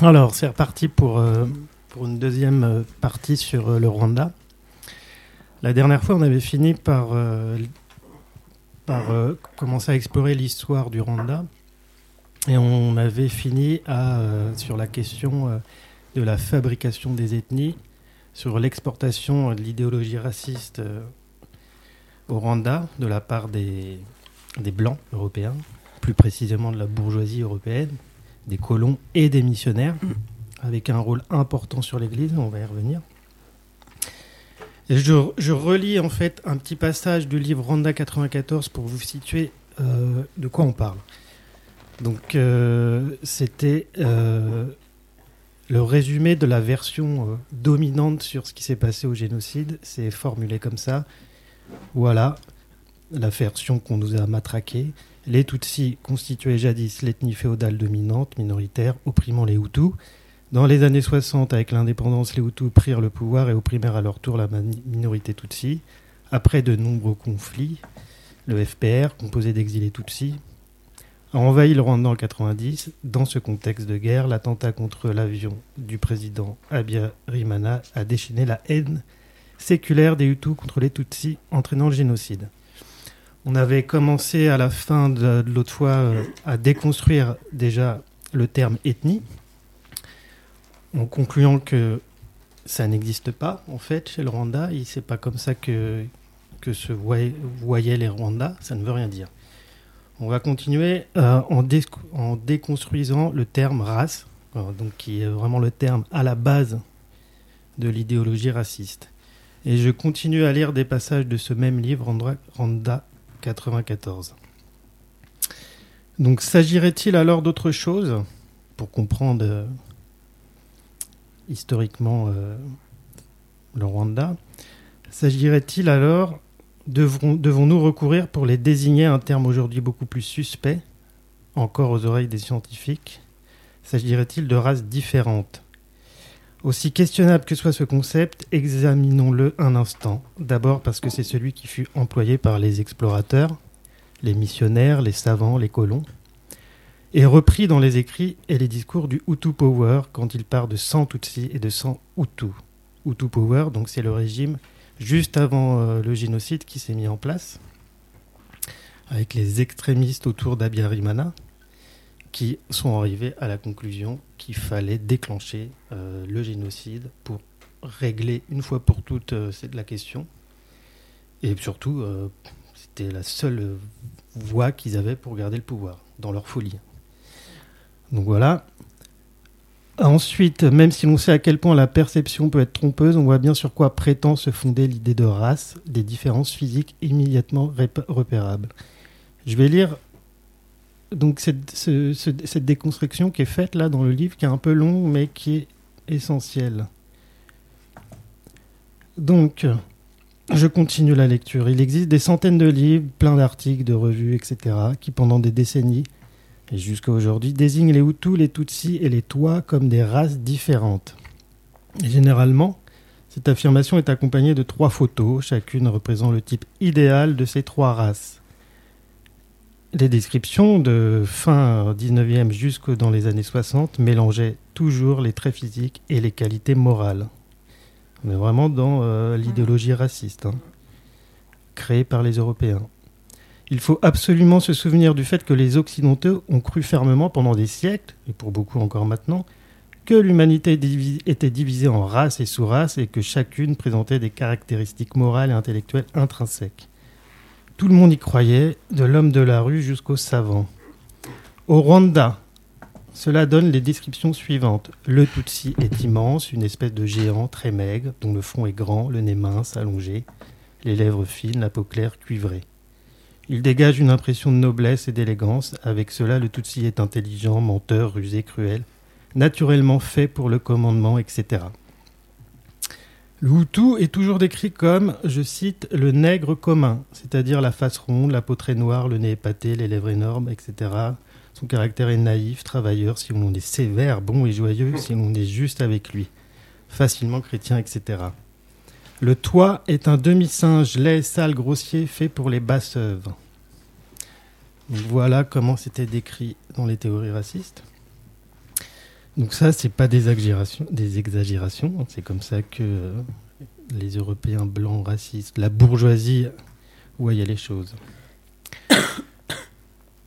Alors, c'est reparti pour, euh, une deuxième euh, partie sur euh, le Rwanda. La dernière fois, on avait fini par, commencer à explorer l'histoire du Rwanda. Et on avait fini sur la question de la fabrication des ethnies, sur l'exportation de l'idéologie raciste au Rwanda de la part des, des Blancs européens, plus précisément de la bourgeoisie européenne des colons et des missionnaires, avec un rôle important sur l'Église, on va y revenir. je, relis en fait un petit passage du livre Randa 94 pour vous situer euh, de quoi on parle. Donc euh, c'était euh, le résumé de la version dominante sur ce qui s'est passé au génocide. C'est formulé comme ça. Voilà la version qu'on nous a matraquée. Les Tutsis constituaient jadis l'ethnie féodale dominante, minoritaire, opprimant les Hutus. Dans les années 60, avec l'indépendance, les Hutus prirent le pouvoir et opprimèrent à leur tour la minorité Tutsi. Après de nombreux conflits, le FPR, composé d'exilés Tutsis, a envahi le Rwanda en 90. Dans ce contexte de guerre, l'attentat contre l'avion du président Abiyarimana a déchaîné la haine séculaire des Hutus contre les Tutsis, entraînant le génocide. On avait commencé à la fin de, l'autre fois euh, à déconstruire déjà le terme ethnie, en concluant que ça n'existe pas en fait chez le Rwanda. C'est pas comme ça que, que se voyaient, les Rwandais. Ça ne veut rien dire. On va continuer euh, en, en, déconstruisant le terme race, euh, donc qui est vraiment le terme à la base de l'idéologie raciste. Et je continue à lire des passages de ce même livre, Rwanda 94. Donc s'agirait-il alors d'autre chose pour comprendre euh, historiquement euh, le Rwanda? S'agirait-il alors, devons-nous recourir pour les désigner un terme aujourd'hui beaucoup plus suspect, encore aux oreilles des scientifiques? S'agirait-il de races différentes? Aussi questionnable que soit ce concept, examinons-le un instant. D'abord parce que c'est celui qui fut employé par les explorateurs, les missionnaires, les savants, les colons, et repris dans les écrits et les discours du Hutu Power quand il part de 100 Tutsis et de 100 Hutu. Hutu Power, donc c'est le régime juste avant euh, le génocide qui s'est mis en place, avec les extrémistes autour d'Abiyarimana, qui sont arrivés à la conclusion qu'il fallait déclencher euh, le génocide pour régler une fois pour toutes euh, la question. Et surtout, euh, c'était la seule voie qu'ils avaient pour garder le pouvoir, dans leur folie. Donc voilà. Ensuite, même si l'on sait à quel point la perception peut être trompeuse, on voit bien sur quoi prétend se fonder l'idée de race, des différences physiques immédiatement repérables. Je vais lire donc cette, déconstruction qui est faite là dans le livre, qui est un peu long, mais qui est essentielle. Donc, je continue la lecture. Il existe des centaines de livres, plein d'articles, de revues, etc., qui pendant des décennies, et jusqu'à aujourd'hui, désignent les Hutus, les Tutsis et les Tois comme des races différentes. Généralement, cette affirmation est accompagnée de trois photos, chacune représentant le type idéal de ces trois races. Les descriptions de fin 19e jusque dans les années 60 mélangeaient toujours les traits physiques et les qualités morales. On est vraiment dans euh, l'idéologie raciste, hein, créée par les Européens. Il faut absolument se souvenir du fait que les Occidentaux ont cru fermement pendant des siècles, et pour beaucoup encore maintenant, que l'humanité était divisée en races et sous-races et que chacune présentait des caractéristiques morales et intellectuelles intrinsèques. Tout le monde y croyait, de l'homme de la rue jusqu'au savant. Au Rwanda, Cela donne les descriptions suivantes. Le Tutsi est immense, une espèce de géant très maigre, dont le front est grand, le nez mince, allongé, les lèvres fines, la peau claire, cuivrée. Il dégage une impression de noblesse et d'élégance. Avec cela, le Tutsi est intelligent, menteur, rusé, cruel, naturellement fait pour le commandement, etc. Le est toujours décrit comme, je cite, le nègre commun, c'est-à-dire la face ronde, la peau très noire, le nez épaté, les lèvres énormes, etc. Son caractère est naïf, travailleur, si l'on est sévère, bon et joyeux, si l'on est juste avec lui, facilement chrétien, etc. Le toit est un demi-singe laid, sale, grossier, fait pour les basses œuvres. voilà comment c'était décrit dans les théories racistes. Donc ça, c'est pas des exagérations. C'est comme ça que euh, les Européens blancs racistes, la bourgeoisie voyaient les choses.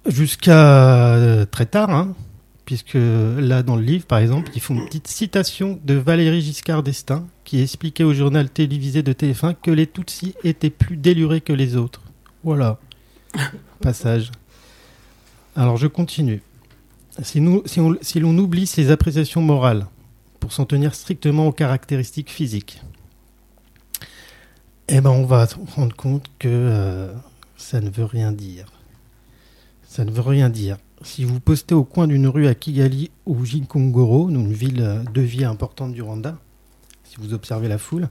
Jusqu'à euh, très tard, hein, puisque là dans le livre, par exemple, ils font une petite citation de Valérie Giscard d'Estaing, qui expliquait au journal télévisé de TF1 que les Tutsis étaient plus délurés que les autres. Voilà. Passage. Alors je continue. Si, l'on oublie ces appréciations morales pour s'en tenir strictement aux caractéristiques physiques, eh ben on va se rendre compte que euh, ça ne veut rien dire. Ça ne veut rien dire. Si vous postez au coin d'une rue à Kigali ou Jinkongoro, une ville de vie importante du Rwanda, si vous observez la foule,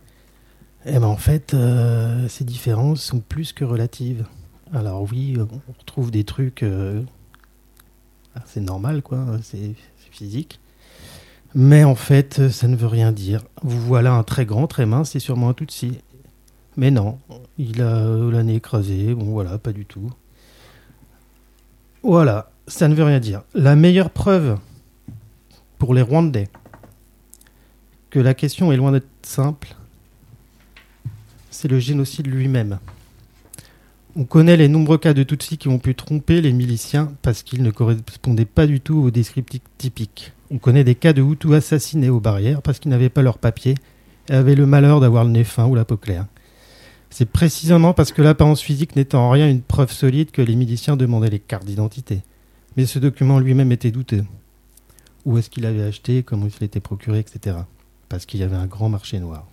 eh ben en fait, euh, ces différences sont plus que relatives. Alors oui, on retrouve des trucs, euh, c'est normal quoi, c'est physique. Mais en fait, ça ne veut rien dire. Vous voilà un très grand, très mince, c'est sûrement un Tutsi. Mais non, il a l'année écrasé, bon voilà, pas du tout. Voilà, ça ne veut rien dire. La meilleure preuve pour les Rwandais que la question est loin d'être simple, c'est le génocide lui-même. On connaît les nombreux cas de Tutsis qui ont pu tromper les miliciens parce qu'ils ne correspondaient pas du tout aux descriptifs typiques. On connaît des cas de Hutus assassinés aux barrières parce qu'ils n'avaient pas leurs papiers et avaient le malheur d'avoir le nez fin ou la peau claire. C'est précisément parce que l'apparence physique n'était en rien une preuve solide que les miliciens demandaient les cartes d'identité. Mais ce document lui-même était douteux. Où est-ce qu'il avait acheté, comment il se l'était procuré, etc parce qu'il y avait un grand marché noir.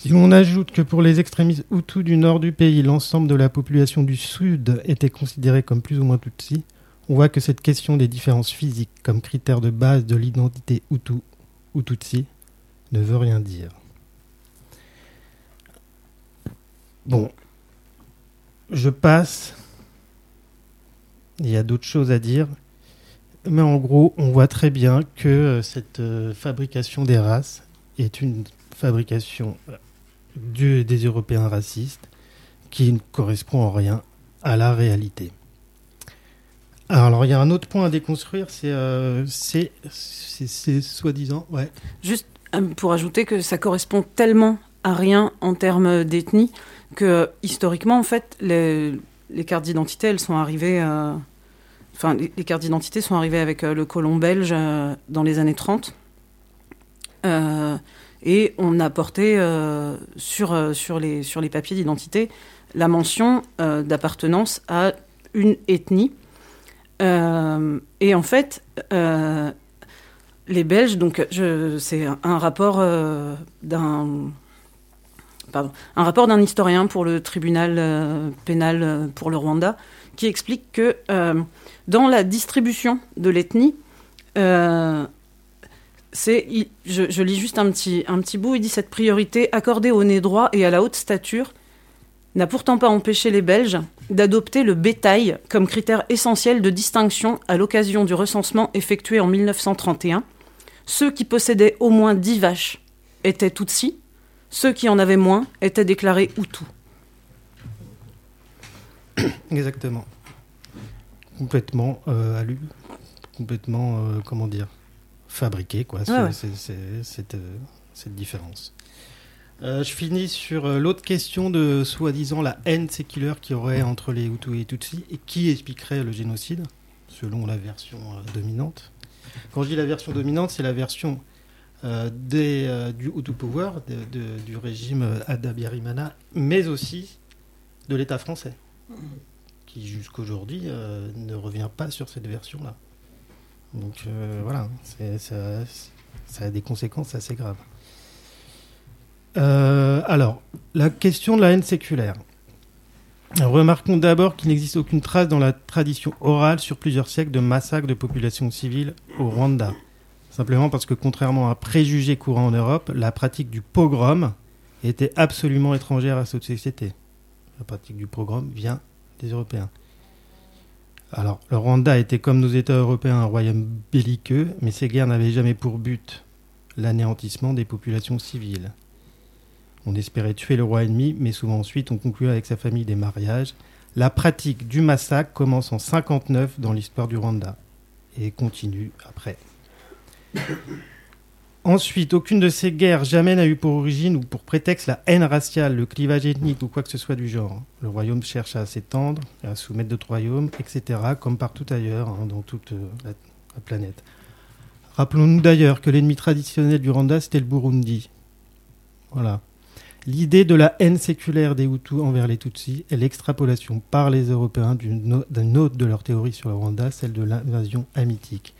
Si l'on ajoute que pour les extrémistes Hutus du nord du pays, l'ensemble de la population du sud était considérée comme plus ou moins Tutsi, on voit que cette question des différences physiques comme critère de base de l'identité Hutu ou Tutsi ne veut rien dire. Bon, je passe. Il y a d'autres choses à dire. Mais en gros, on voit très bien que euh, cette euh, fabrication des races est une fabrication euh, des Européens racistes qui ne correspond en rien à la réalité. Alors, il y a un autre point à déconstruire, c'est c'est soi-disant, ouais. Juste pour ajouter que ça correspond tellement à rien en termes d'ethnie que historiquement, en fait, les, cartes d'identité, elles sont arrivées enfin, les, cartes d'identité sont arrivées avec euh, le colon belge euh, dans les années 30. Euh, et on a porté sur, sur, les, sur les papiers d'identité la mention d'appartenance à une ethnie. et en fait, les Belges, donc c'est un rapport d'un un rapport d'un historien pour le tribunal pénal pour le Rwanda qui explique que dans la distribution de l'ethnie, euh, c'est, je, lis juste un petit, un petit bout, il dit cette priorité accordée au nez droit et à la haute stature n'a pourtant pas empêché les Belges d'adopter le bétail comme critère essentiel de distinction à l'occasion du recensement effectué en 1931. Ceux qui possédaient au moins 10 vaches étaient Tutsis, ceux qui en avaient moins étaient déclarés Hutus. Exactement complètement euh, complètement euh, comment dire fabriqué quoi cette, euh, cette, différence. je finis sur l'autre question de soi-disant la haine séculaire qu'il y aurait entre les Hutus et les Tutsis et qui expliquerait le génocide selon la version dominante. Quand je dis la version dominante, c'est la version des, du Hutu Power, du régime Adabiarimana, mais aussi de l'État français qui jusqu'aujourd'hui euh, ne revient pas sur cette version-là. Donc euh, voilà, ça, a des conséquences assez graves. Euh, alors, la question de la haine séculaire. Remarquons d'abord qu'il n'existe aucune trace dans la tradition orale sur plusieurs siècles de massacres de populations civiles au Rwanda. Simplement parce que contrairement à un préjugé courant en Europe, la pratique du pogrom était absolument étrangère à cette société. La pratique du pogrom vient des Européens. Alors, le Rwanda était comme nos États européens un royaume belliqueux, mais ces guerres n'avaient jamais pour but l'anéantissement des populations civiles. On espérait tuer le roi ennemi, mais souvent ensuite on concluait avec sa famille des mariages. La pratique du massacre commence en 59 dans l'histoire du Rwanda et continue après. Ensuite, aucune de ces guerres jamais n'a eu pour origine ou pour prétexte la haine raciale, le clivage ethnique ou quoi que ce soit du genre. Le royaume cherche à s'étendre, à soumettre d'autres royaumes, etc., comme partout ailleurs hein, dans toute euh, la, la planète. Rappelons-nous d'ailleurs que l'ennemi traditionnel du Rwanda, c'était le Burundi. Voilà. L'idée de la haine séculaire des Hutus envers les Tutsis est l'extrapolation par les Européens d'une autre de leurs théories sur le Rwanda, celle de l'invasion hamitique.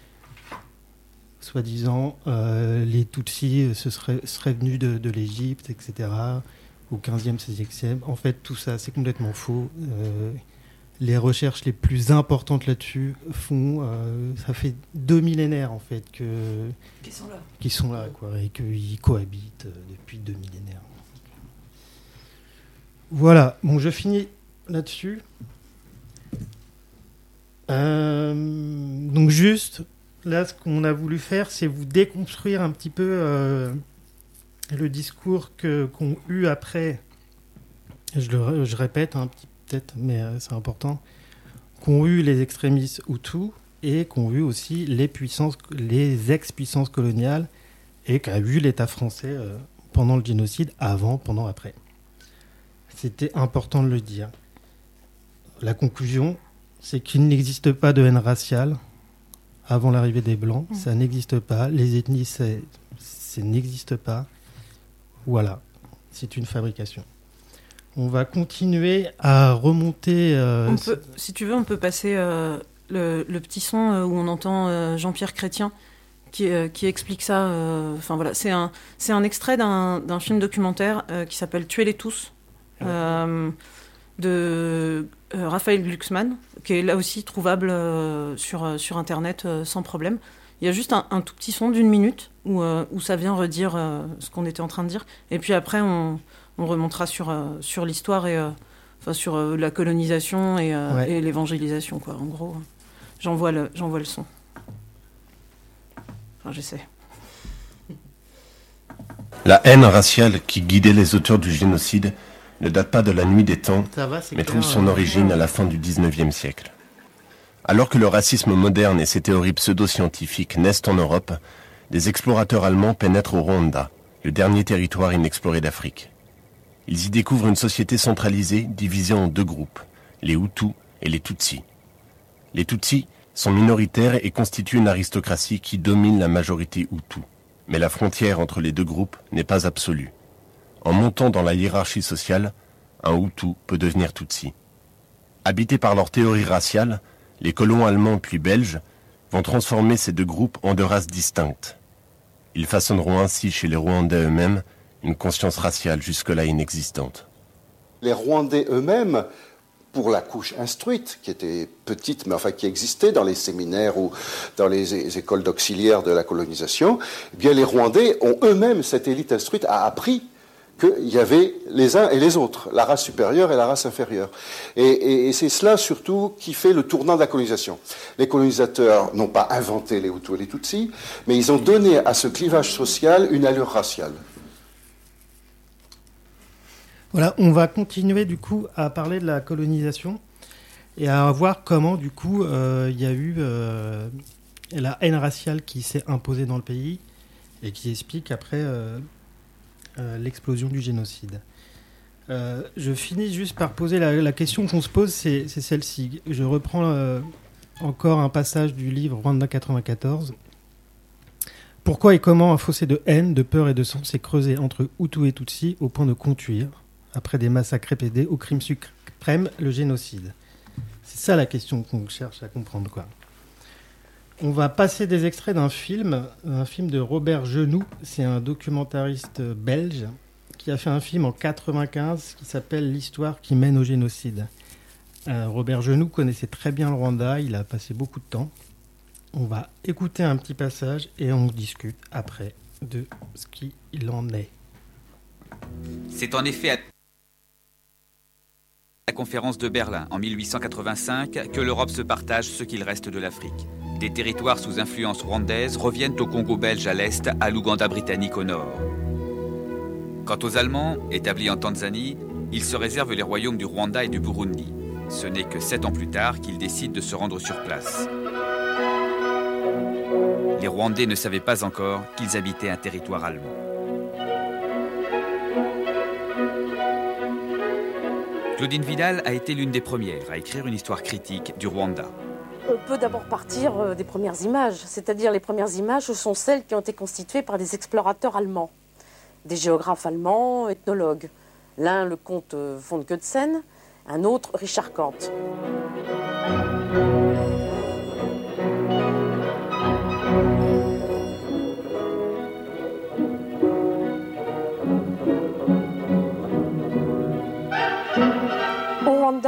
Soi-disant, euh, les Tutsis se seraient, seraient venus de, de l'Égypte, etc., au 15e, 16e. En fait, tout ça, c'est complètement faux. Euh, les recherches les plus importantes là-dessus font. euh, ça fait deux millénaires, en fait, que, Qui sont là. qui sont là, quoi, et qu'ils cohabitent euh, depuis deux millénaires. Voilà, bon, je finis là-dessus. Euh, donc juste, là, ce qu'on a voulu faire, c'est vous déconstruire un petit peu euh, le discours qu'ont eu après. Je le je répète un petit peut-être, mais euh, c'est important. Qu'ont eu les extrémistes Hutus et qu'ont eu aussi les puissances, les ex-puissances coloniales et qu'a eu l'État français euh, pendant le génocide, avant, pendant, après. C'était important de le dire. La conclusion, c'est qu'il n'existe pas de haine raciale avant l'arrivée des Blancs. Mm. Ça n'existe pas. Les ethnies, ça n'existe pas. Voilà. C'est une fabrication. On va continuer à remonter. euh, On peut, si tu veux, on peut passer euh, le, le petit son euh, où on entend euh, Jean-Pierre Chrétien qui, qui explique ça. Enfin voilà, c'est un, un extrait d'un film documentaire qui s'appelle Tuez-les tous de euh, Raphaël Glucksmann, qui est là aussi trouvable euh, sur, euh, sur Internet euh, sans problème. Il y a juste un, un tout petit son d'une minute où, euh, où ça vient redire euh, ce qu'on était en train de dire. Et puis après, on, on remontera sur, euh, sur l'histoire et euh, enfin, sur euh, la colonisation et, euh, Ouais. et l'évangélisation, quoi. En gros, j'envoie le, j'envoie le son. Enfin, j'essaie. La haine raciale qui guidait les auteurs du génocide ne date pas de la nuit des temps, va, mais clair, trouve son euh, origine à la fin du XIXe siècle. Alors que le racisme moderne et ses théories pseudo-scientifiques naissent en Europe, des explorateurs allemands pénètrent au Rwanda, le dernier territoire inexploré d'Afrique. Ils y découvrent une société centralisée divisée en deux groupes, les Hutus et les Tutsis. Les Tutsis sont minoritaires et constituent une aristocratie qui domine la majorité Hutu. Mais la frontière entre les deux groupes n'est pas absolue. En montant dans la hiérarchie sociale, un Hutu peut devenir Tutsi. Habités par leur théorie raciale, les colons allemands puis belges vont transformer ces deux groupes en deux races distinctes. Ils façonneront ainsi chez les Rwandais eux-mêmes une conscience raciale jusque-là inexistante. Les Rwandais eux-mêmes, pour la couche instruite, qui était petite, mais enfin qui existait dans les séminaires ou dans les écoles d'auxiliaires de la colonisation, eh bien les Rwandais ont eux-mêmes, cette élite instruite, a appris qu'il y avait les uns et les autres, la race supérieure et la race inférieure. Et, c'est cela surtout qui fait le tournant de la colonisation. Les colonisateurs n'ont pas inventé les Hutus et les Tutsis, mais ils ont donné à ce clivage social une allure raciale. Voilà, on va continuer du coup à parler de la colonisation et à voir comment du coup euh, il y a eu euh, la haine raciale qui s'est imposée dans le pays et qui explique après euh, euh, l'explosion du génocide. Euh, je finis juste par poser la, question qu'on se pose, c'est celle-ci. Je reprends euh, encore un passage du livre Rwanda 94. Pourquoi et comment un fossé de haine, de peur et de sang s'est creusé entre Hutu et Tutsi au point de conduire, après des massacres répétés, au crime suprême, le génocide? C'est ça la question qu'on cherche à comprendre. On va passer des extraits d'un film, un film de Robert Genoux. C'est un documentariste belge qui a fait un film en 95 qui s'appelle L'histoire qui mène au génocide. Euh, Robert Genoux connaissait très bien le Rwanda, il a passé beaucoup de temps. On va écouter un petit passage et on discute après de ce qu'il en est. C'est en effet la conférence de Berlin en 1885 que l'Europe se partage ce qu'il reste de l'Afrique. Des territoires sous influence rwandaise reviennent au Congo belge à l'est, à l'Ouganda britannique au nord. Quant aux Allemands, établis en Tanzanie, ils se réservent les royaumes du Rwanda et du Burundi. Ce n'est que sept ans plus tard qu'ils décident de se rendre sur place. Les Rwandais ne savaient pas encore qu'ils habitaient un territoire allemand. Claudine Vidal a été l'une des premières à écrire une histoire critique du Rwanda. On peut d'abord partir euh, des premières images, c'est-à-dire les premières images sont celles qui ont été constituées par des explorateurs allemands, des géographes allemands, ethnologues. L'un le comte euh, von Goetzen, un autre Richard Kant.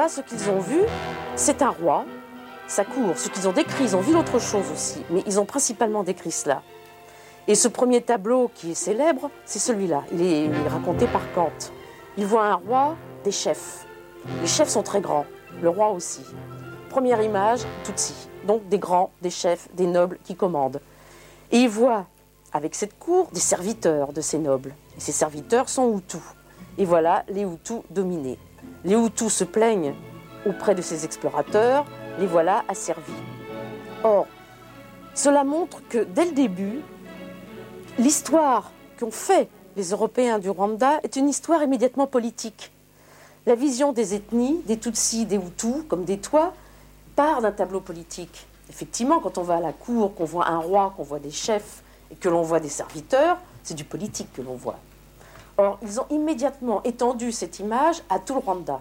Ce qu'ils ont vu, c'est un roi, sa cour. Ce qu'ils ont décrit, ils ont vu autre chose aussi, mais ils ont principalement décrit cela. Et ce premier tableau qui est célèbre, c'est celui-là. Il est, il est raconté par Kant. Il voit un roi, des chefs. Les chefs sont très grands, le roi aussi. Première image, Tutsi. Donc des grands, des chefs, des nobles qui commandent. Et il voit, avec cette cour, des serviteurs de ces nobles. Et ces serviteurs sont Hutus. Et voilà les Hutus dominés. Les Hutus se plaignent auprès de ces explorateurs, les voilà asservis. Or, cela montre que dès le début, l'histoire qu'ont fait les Européens du Rwanda est une histoire immédiatement politique. La vision des ethnies, des Tutsis, des Hutus, comme des toits, part d'un tableau politique. Effectivement, quand on va à la cour, qu'on voit un roi, qu'on voit des chefs et que l'on voit des serviteurs, c'est du politique que l'on voit. Or, ils ont immédiatement étendu cette image à tout le Rwanda.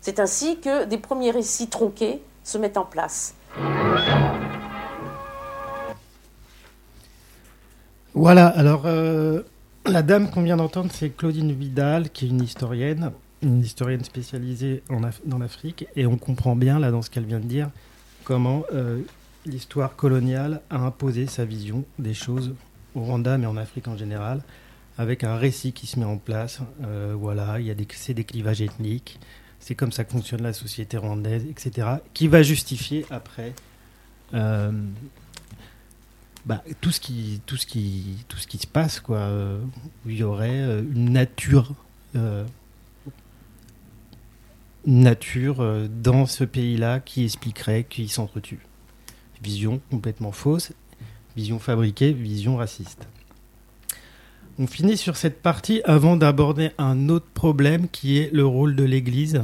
C'est ainsi que des premiers récits tronqués se mettent en place. Voilà, alors euh, la dame qu'on vient d'entendre, c'est Claudine Vidal, qui est une historienne, une historienne spécialisée en Af- dans l'Afrique, et on comprend bien, là, dans ce qu'elle vient de dire, comment euh, l'histoire coloniale a imposé sa vision des choses au Rwanda, mais en Afrique en général, avec un récit qui se met en place. Euh, voilà, il y a des, c'est des clivages ethniques, c'est comme ça que fonctionne la société rwandaise, etc., qui va justifier après. euh, bah, tout ce qui tout ce qui tout ce qui se passe quoi euh, où il y aurait une nature nature dans ce pays-là qui expliquerait qu'ils s'entretuent vision complètement fausse vision fabriquée vision raciste on finit sur cette partie avant d'aborder un autre problème qui est le rôle de l'Église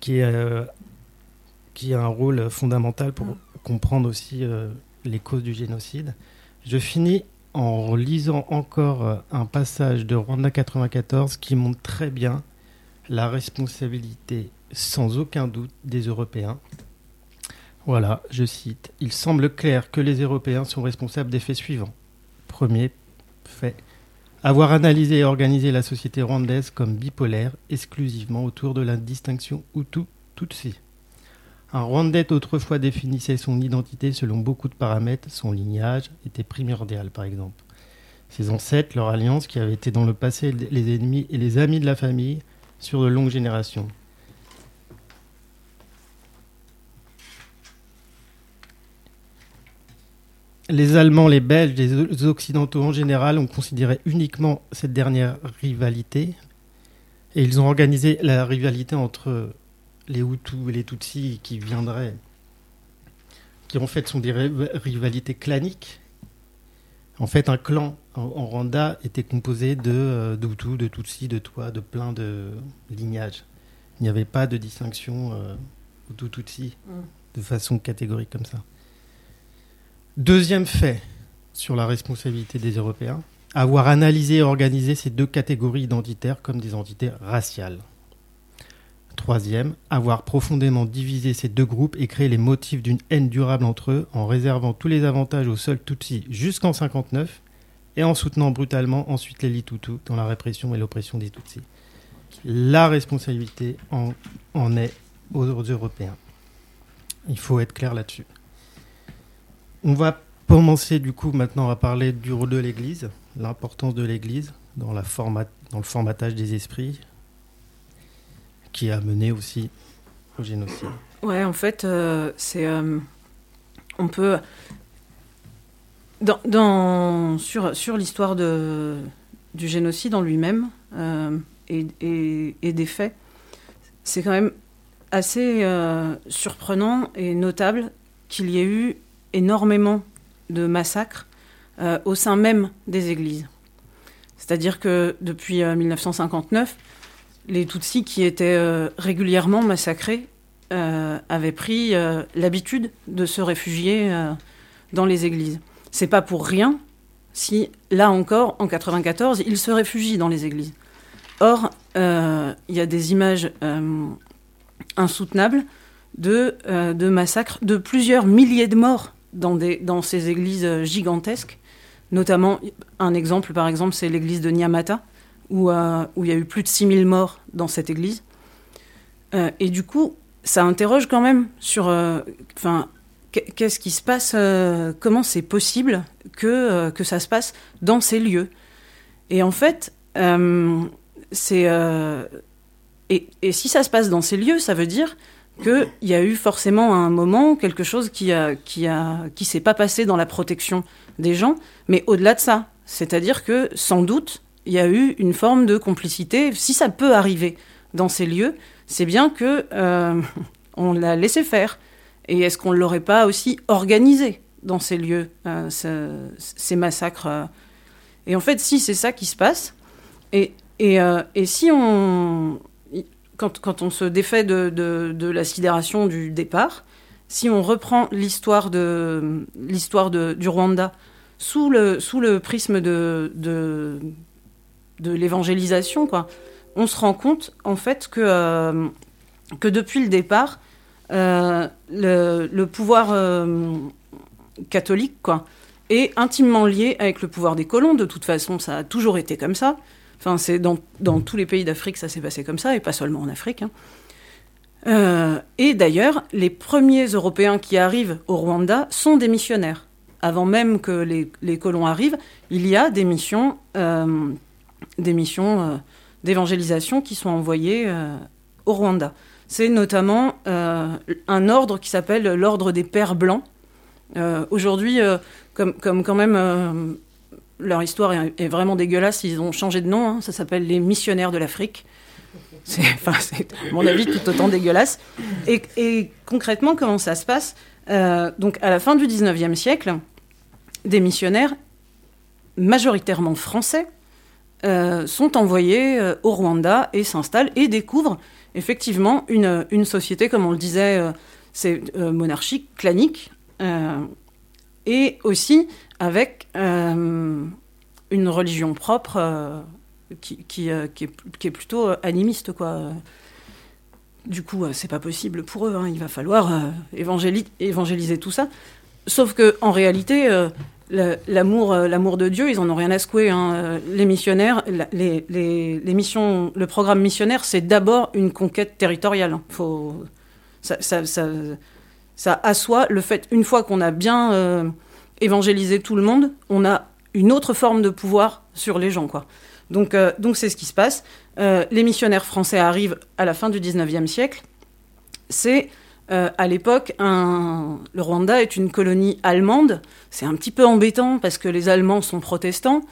qui euh, a un rôle fondamental pour comprendre aussi euh, les causes du génocide. Je finis en lisant encore euh, un passage de Rwanda 94 qui montre très bien la responsabilité sans aucun doute des Européens. Voilà, je cite, Il semble clair que les Européens sont responsables des faits suivants. Premier fait, avoir analysé et organisé la société rwandaise comme bipolaire exclusivement autour de la distinction Hutu-Tutsi. Un Rwandais autrefois définissait son identité selon beaucoup de paramètres, son lignage était primordial par exemple. Ses ancêtres, leur alliance qui avait été dans le passé les ennemis et les amis de la famille sur de longues générations. Les Allemands, les Belges, les Occidentaux en général ont considéré uniquement cette dernière rivalité et ils ont organisé la rivalité entre les Hutus et les Tutsis qui viendraient, qui en fait sont des ri- rivalités claniques. En fait, un clan en, en Rwanda était composé de, euh, de Hutus, de Tutsis, de Tois, de plein de lignages. Il n'y avait pas de distinction euh, Hutu-Tutsi Mm. de façon catégorique comme ça. Deuxième fait sur la responsabilité des Européens, avoir analysé et organisé ces deux catégories identitaires comme des entités raciales. Troisième, avoir profondément divisé ces deux groupes et créé les motifs d'une haine durable entre eux en réservant tous les avantages aux seuls Tutsis jusqu'en 59 et en soutenant brutalement ensuite les Litutu dans la répression et l'oppression des Tutsis. La responsabilité en, en est aux Européens. Il faut être clair là-dessus. On va commencer du coup maintenant à parler du rôle de l'Église, l'importance de l'Église dans, le formatage des esprits, qui a mené aussi au génocide. Ouais, en fait, euh, c'est. euh, on peut. Dans, sur l'histoire du génocide en lui-même euh, et, des faits, c'est quand même assez surprenant et notable qu'il y ait eu énormément de massacres euh, au sein même des églises. C'est-à-dire que depuis euh, 1959, les Tutsis qui étaient euh, régulièrement massacrés euh, avaient pris euh, l'habitude de se réfugier euh, dans les églises. C'est pas pour rien si, là encore, en 94, ils se réfugient dans les églises. Or, euh, il y a des images euh, insoutenables de, euh, de massacres, de plusieurs milliers de morts dans, ces églises euh, gigantesques. Notamment, un exemple, par exemple, c'est l'église de Nyamata, où, euh, il y a eu plus de 6000 morts dans cette église. Euh, et du coup, ça interroge quand même sur qu'est-ce qui se passe, comment c'est possible que, que ça se passe dans ces lieux. Et en fait, c'est. et si ça se passe dans ces lieux, ça veut dire qu'il y a eu forcément à un moment quelque chose qui a, qui a, qui s'est pas passé dans la protection des gens, mais au-delà de ça, c'est-à-dire que sans doute il y a eu une forme de complicité. Si ça peut arriver dans ces lieux, c'est bien que euh, on l'a laissé faire. Et est-ce qu'on ne l'aurait pas aussi organisé dans ces lieux, euh, ce- ces massacres euh? Et en fait, si c'est ça qui se passe, et, et, et si on. Quand, on se défait de, la sidération du départ, si on reprend l'histoire du Rwanda sous le, sous le prisme de, de, l'évangélisation, on se rend compte en fait que, euh, que depuis le départ, euh, le, le pouvoir euh, catholique quoi, est intimement lié avec le pouvoir des colons. De toute façon, ça a toujours été comme ça. Enfin, c'est dans, dans tous les pays d'Afrique, ça s'est passé comme ça, et pas seulement en Afrique. hein. Euh, et d'ailleurs, les premiers Européens qui arrivent au Rwanda sont des missionnaires. Avant même que les, les colons arrivent, il y a des missions, euh, des missions euh, d'évangélisation qui sont envoyées au Rwanda. C'est notamment un ordre qui s'appelle l'ordre des Pères Blancs. Aujourd'hui, comme, comme quand même leur histoire est, vraiment dégueulasse, ils ont changé de nom, hein, ça s'appelle les missionnaires de l'Afrique. C'est, à mon avis, tout autant dégueulasse. Et, concrètement, comment ça se passe? Euh, Donc, à la fin du 19e siècle, des missionnaires, majoritairement français, euh, sont envoyés euh, au Rwanda et s'installent et découvrent effectivement une, une société, comme on le disait, euh, c'est monarchique, clanique, et aussi avec euh, une religion propre euh, qui, qui, euh, qui est, qui est plutôt animiste, quoi. Du coup, c'est pas possible pour eux. hein. Il va falloir évangéli- évangéliser tout ça. Sauf que en réalité, l'amour, l'amour de Dieu, ils en ont rien à secouer. hein. Les missionnaires, les, les- les missions, le programme missionnaire, c'est d'abord une conquête territoriale. hein. Faut, ça, ça, ça, ça assoit le fait, une fois qu'on a bien évangélisé tout le monde, on a une autre forme de pouvoir sur les gens, quoi. Donc, euh, donc c'est ce qui se passe. Euh, les missionnaires français arrivent à la fin du 19e siècle. C'est euh, à l'époque, un... le Rwanda est une colonie allemande. C'est un petit peu embêtant parce que les Allemands sont protestants.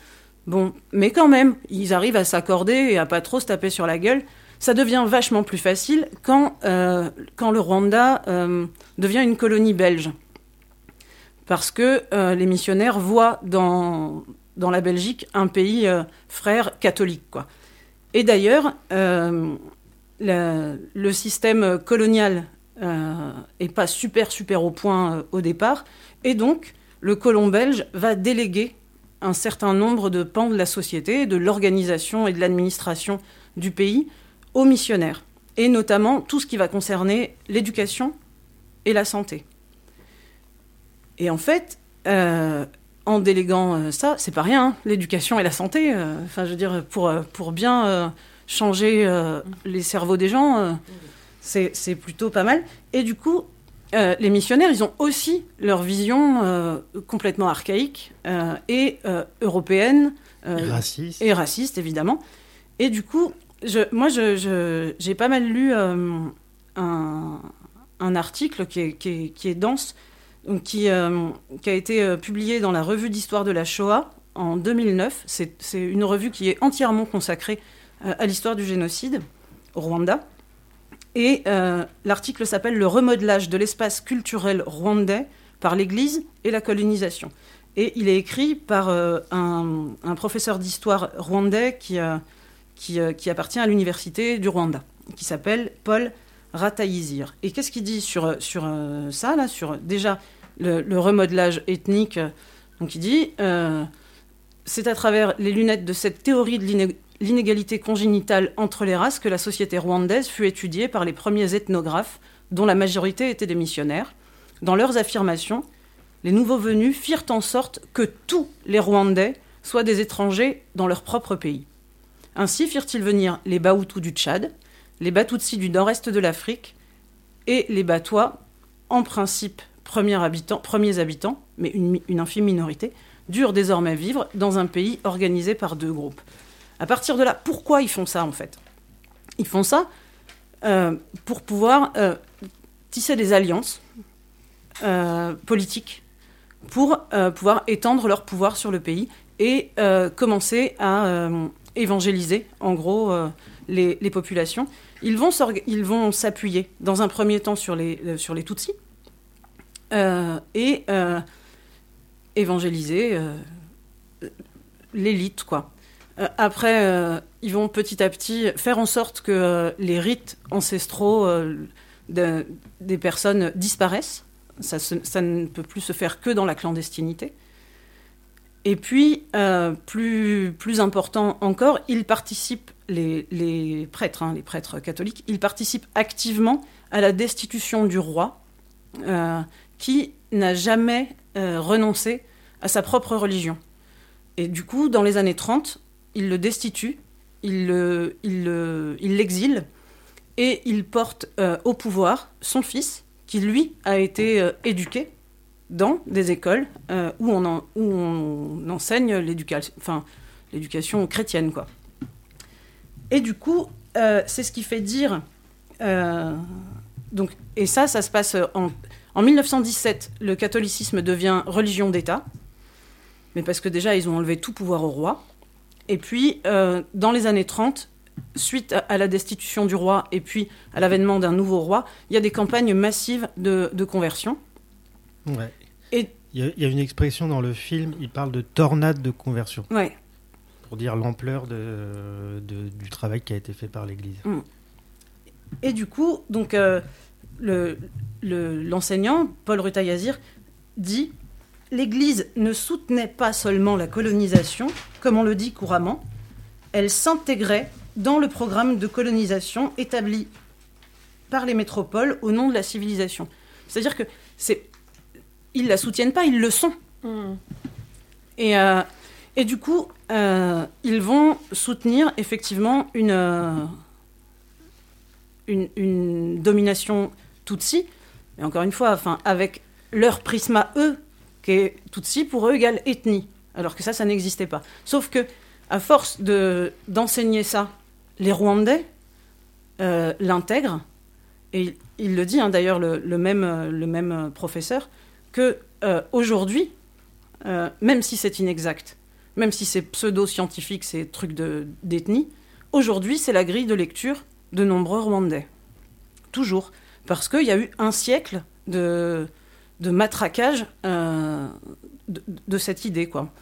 Bon, mais quand même, ils arrivent à s'accorder et à pas trop se taper sur la gueule. Ça devient vachement plus facile quand, quand le Rwanda devient une colonie belge. Parce que euh, les missionnaires voient dans, la Belgique un pays euh, frère catholique. Et d'ailleurs, euh, le système colonial euh, est pas super super au point au départ, et donc le colon belge va déléguer un certain nombre de pans de la société, de l'organisation et de l'administration du pays aux missionnaires. et notamment tout ce qui va concerner l'éducation et la santé. Et en fait, euh, en déléguant euh, ça, c'est pas rien, hein, l'éducation et la santé. euh, Enfin, je veux dire, pour, pour bien changer les cerveaux des gens, c'est plutôt pas mal. Et du coup, euh, les missionnaires, ils ont aussi leur vision euh, complètement archaïque euh, et européenne euh, Raciste. et raciste, évidemment. Et du coup, je, moi, je- je- j'ai pas mal lu un, un article qui est, qui est- qui est dense, qui, euh, qui a été euh, publié dans la revue d'histoire de la Shoah en 2009. C'est une revue qui est entièrement consacrée euh, à l'histoire du génocide au Rwanda. Et l'article s'appelle Le remodelage de l'espace culturel rwandais par l'Église et la colonisation. Et il est écrit par un, professeur d'histoire rwandais qui, appartient à l'université du Rwanda, qui s'appelle Paul Ratayizir. Et qu'est-ce qu'il dit sur, sur ça, là, sur déjà le, remodelage ethnique Donc il dit, euh, c'est à travers les lunettes de cette théorie de l'iné- l'inégalité congénitale entre les races que la société rwandaise fut étudiée par les premiers ethnographes, dont la majorité étaient des missionnaires. Dans leurs affirmations, les nouveaux venus firent en sorte que tous les Rwandais soient des étrangers dans leur propre pays. Ainsi firent-ils venir les Bahutus du Tchad, les Batutsis du nord-est de l'Afrique et les Batois, en principe premiers habitants, premiers habitants mais une, infime minorité, durent désormais vivre dans un pays organisé par deux groupes. À partir de là, pourquoi ils font ça en fait? Ils font ça euh, pour pouvoir euh, tisser des alliances euh, politiques pour pouvoir étendre leur pouvoir sur le pays et commencer à évangéliser, en gros, les, populations. Ils vont s'appuyer, dans un premier temps, sur les, sur les Tutsis et euh, évangéliser euh, l'élite, quoi. Euh, après, euh, ils vont petit à petit faire en sorte que euh, les rites ancestraux euh, de- des personnes disparaissent. Ça, ça ne peut plus se faire que dans la clandestinité. Et puis, euh, plus, plus important encore, ils participent, les, les prêtres, hein, les prêtres catholiques, ils participent activement à la destitution du roi, euh, qui n'a jamais euh, renoncé à sa propre religion. Et du coup, dans les années 30, il le destitue, il le- il le- il l'exile, et il porte euh, au pouvoir son fils, qui lui a été euh, éduqué dans des écoles où, on en- où on enseigne l'éducation, enfin, chrétienne, quoi. Et du coup, c'est ce qui fait dire. donc, et ça, ça se passe en, en 1917. Le catholicisme devient religion d'État, mais parce que déjà, ils ont enlevé tout pouvoir au roi. Et puis, euh, dans les années 30, suite à, la destitution du roi et puis à l'avènement d'un nouveau roi, il y a des campagnes massives de, de conversion. Ouais. Et- Il y, a, il y a une expression dans le film, il parle de tornade de conversion, Ouais. pour dire l'ampleur de, de- du travail qui a été fait par l'Église. Et du coup, donc, euh, le- le- l'enseignant, Paul Rutayazir, dit L'Église ne soutenait pas seulement la colonisation, comme on le dit couramment, elle s'intégrait dans le programme de colonisation établi par les métropoles au nom de la civilisation. C'est-à-dire que c'est, ils la soutiennent pas, ils le sont. Et, euh, et du coup, euh, ils vont soutenir effectivement une, euh, une, une domination Tutsi, mais encore une fois, enfin, avec leur prisma eux, qui est Tutsi, pour eux égale ethnie, alors que ça, ça n'existait pas. Sauf que, à force de, d'enseigner ça, les Rwandais euh, l'intègrent, et il, le dit hein, d'ailleurs, le, même, le même professeur, que euh, aujourd'hui, euh, même si c'est inexact, même si c'est pseudo-scientifique, ces trucs de, d'ethnie, aujourd'hui, c'est la grille de lecture de nombreux Rwandais. Toujours. Parce qu'il y a eu un siècle de, de matraquage euh, de, cette idée, quoi.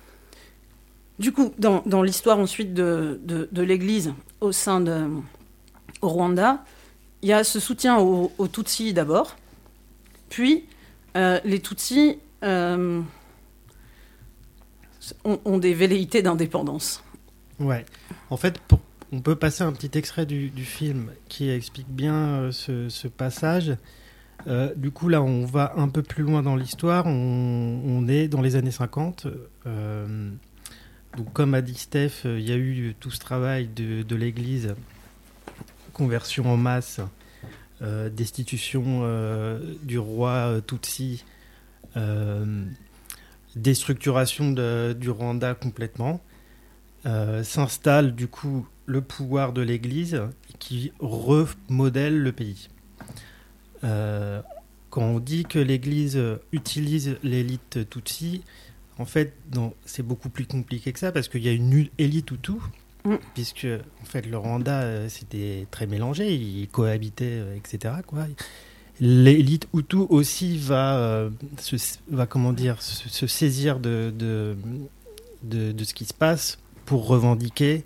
Du coup, dans, dans l'histoire ensuite de, de, l'Église au sein de au Rwanda, il y a ce soutien aux, aux Tutsis d'abord, puis euh, les Tutsis euh, ont, ont des velléités d'indépendance. Ouais. En fait, pour, on peut passer un petit extrait du, film qui explique bien euh, ce, passage. Euh, du coup, là, on va un peu plus loin dans l'histoire. On, est dans les années 50. Euh, donc, comme a dit Steph, il y a eu tout ce travail de, l'Église, conversion en masse, destitution du roi Tutsi, déstructuration du Rwanda complètement. S'installe du coup le pouvoir de l'Église qui remodèle le pays. Euh, quand on dit que l'Église utilise l'élite Tutsi, en fait, c'est beaucoup plus compliqué que ça parce qu'il y a une élite Hutu, Mm. puisque en fait le Rwanda euh, c'était très mélangé, ils cohabitaient, euh, etc. Quoi. L'élite Hutu aussi va, euh, se, va comment dire, se, se saisir de, de, de, de ce qui se passe pour revendiquer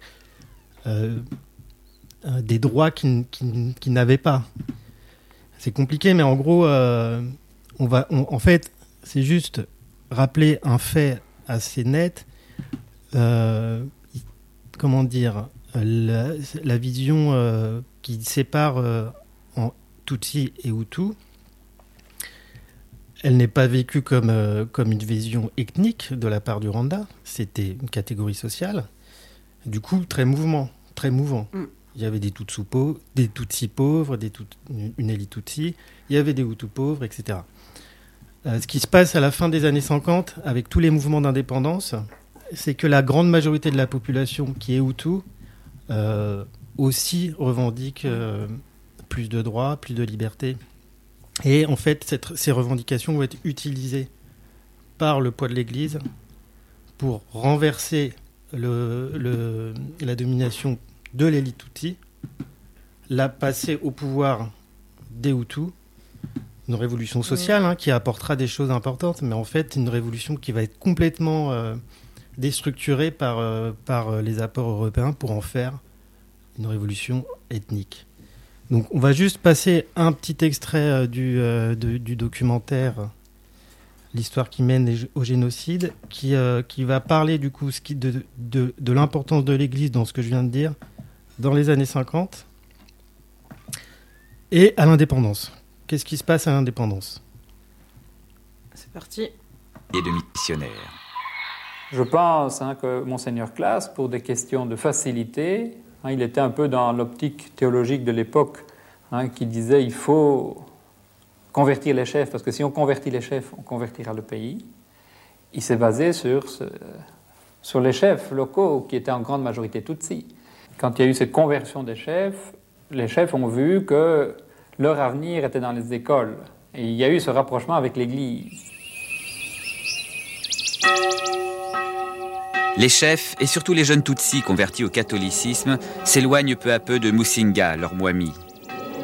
des droits qu'ils qu'ils n'avaient pas. C'est compliqué, mais en gros, euh, on va, en fait, c'est juste rappeler un fait assez net. euh, comment dire la, vision euh, qui sépare euh, en Tutsi et Hutu. Elle n'est pas vécue comme, euh, comme une vision ethnique de la part du Rwanda. C'était une catégorie sociale. Du coup, très mouvement, très mouvant. Mm. Il y avait des Tutsi pauvres, des Tutsi pauvres, des Tut- une- une élite Tutsi. Il y avait des Hutus pauvres, etc. Euh, ce qui se passe à la fin des années 50, avec tous les mouvements d'indépendance, c'est que la grande majorité de la population qui est Hutu euh, aussi revendique euh, plus de droits, plus de liberté. Et en fait, cette- ces revendications vont être utilisées par le poids de l'Église pour renverser la domination de l'élite Tutsi, la passer au pouvoir des Hutus, une révolution sociale hein, qui apportera des choses importantes, mais en fait une révolution qui va être complètement euh, déstructurée par, euh, par euh, les apports européens pour en faire une révolution ethnique. Donc on va juste passer un petit extrait du, du documentaire L'histoire qui mène au génocide, qui, euh, qui va parler du coup ce qui- de, de, de l'importance de l'Église dans ce que je viens de dire dans les années 50 et à l'indépendance. Qu'est-ce qui se passe à l'indépendance? C'est parti. Et de missionnaires. Je pense hein, que Monseigneur Classe, pour des questions de facilité, hein, il était un peu dans l'optique théologique de l'époque, hein, qui disait il faut convertir les chefs, parce que si on convertit les chefs, on convertira le pays. Il s'est basé sur, sur les chefs locaux, qui étaient en grande majorité Tutsis. Quand il y a eu cette conversion des chefs, les chefs ont vu que leur avenir était dans les écoles. Et il y a eu ce rapprochement avec l'Église. Les chefs, et surtout les jeunes Tutsis convertis au catholicisme, s'éloignent peu à peu de Musinga, leur Mwami.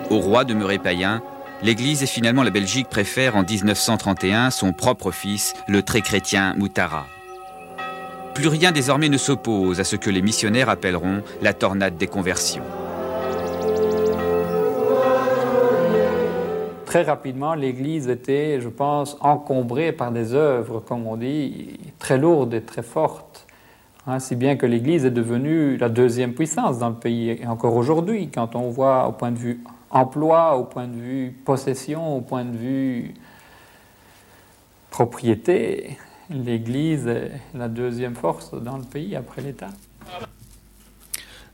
Au roi demeuré païen, l'Église et finalement la Belgique préfèrent en 1931 son propre fils, le très chrétien Moutara. Plus rien désormais ne s'oppose à ce que les missionnaires appelleront la tornade des conversions. Très rapidement, l'Église était, je pense, encombrée par des œuvres, comme on dit, très lourdes et très fortes. Hein, si bien que l'Église est devenue la deuxième puissance dans le pays. Et encore aujourd'hui, quand on voit au point de vue emploi, au point de vue possession, au point de vue propriété, l'Église est la deuxième force dans le pays après l'État.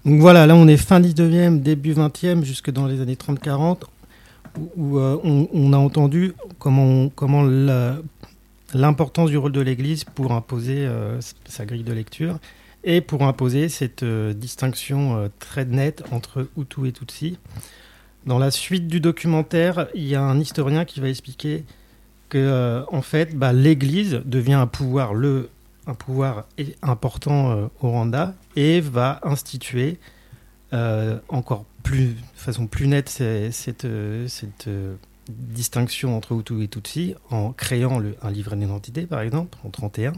Donc voilà, là on est fin 19e, début 20e, jusque dans les années 30-40, où, euh, on, a entendu comment, comment l'importance du rôle de l'Église pour imposer euh, sa grille de lecture et pour imposer cette euh, distinction très nette entre Hutu et Tutsi. Dans la suite du documentaire, il y a un historien qui va expliquer que euh, en fait, bah, l'Église devient un pouvoir le un pouvoir important euh, au Rwanda et va instituer euh, encore plus, de façon plus nette cette, cette distinction entre Hutu et Tutsi en créant le- un livret d'identité, par exemple, en 31.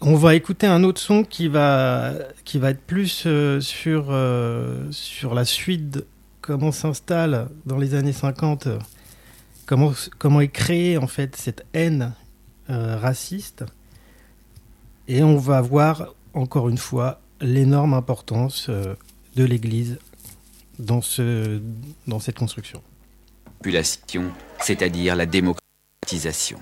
On va écouter un autre son qui va, qui va être plus euh, sur, euh, sur la suite, comment s'installe dans les années 50, euh, comment, comment est créée en fait cette haine euh, raciste. Et on va voir encore une fois l'énorme importance euh, de l'Église dans, ce, dans cette construction. Population, c'est-à-dire la démocratisation.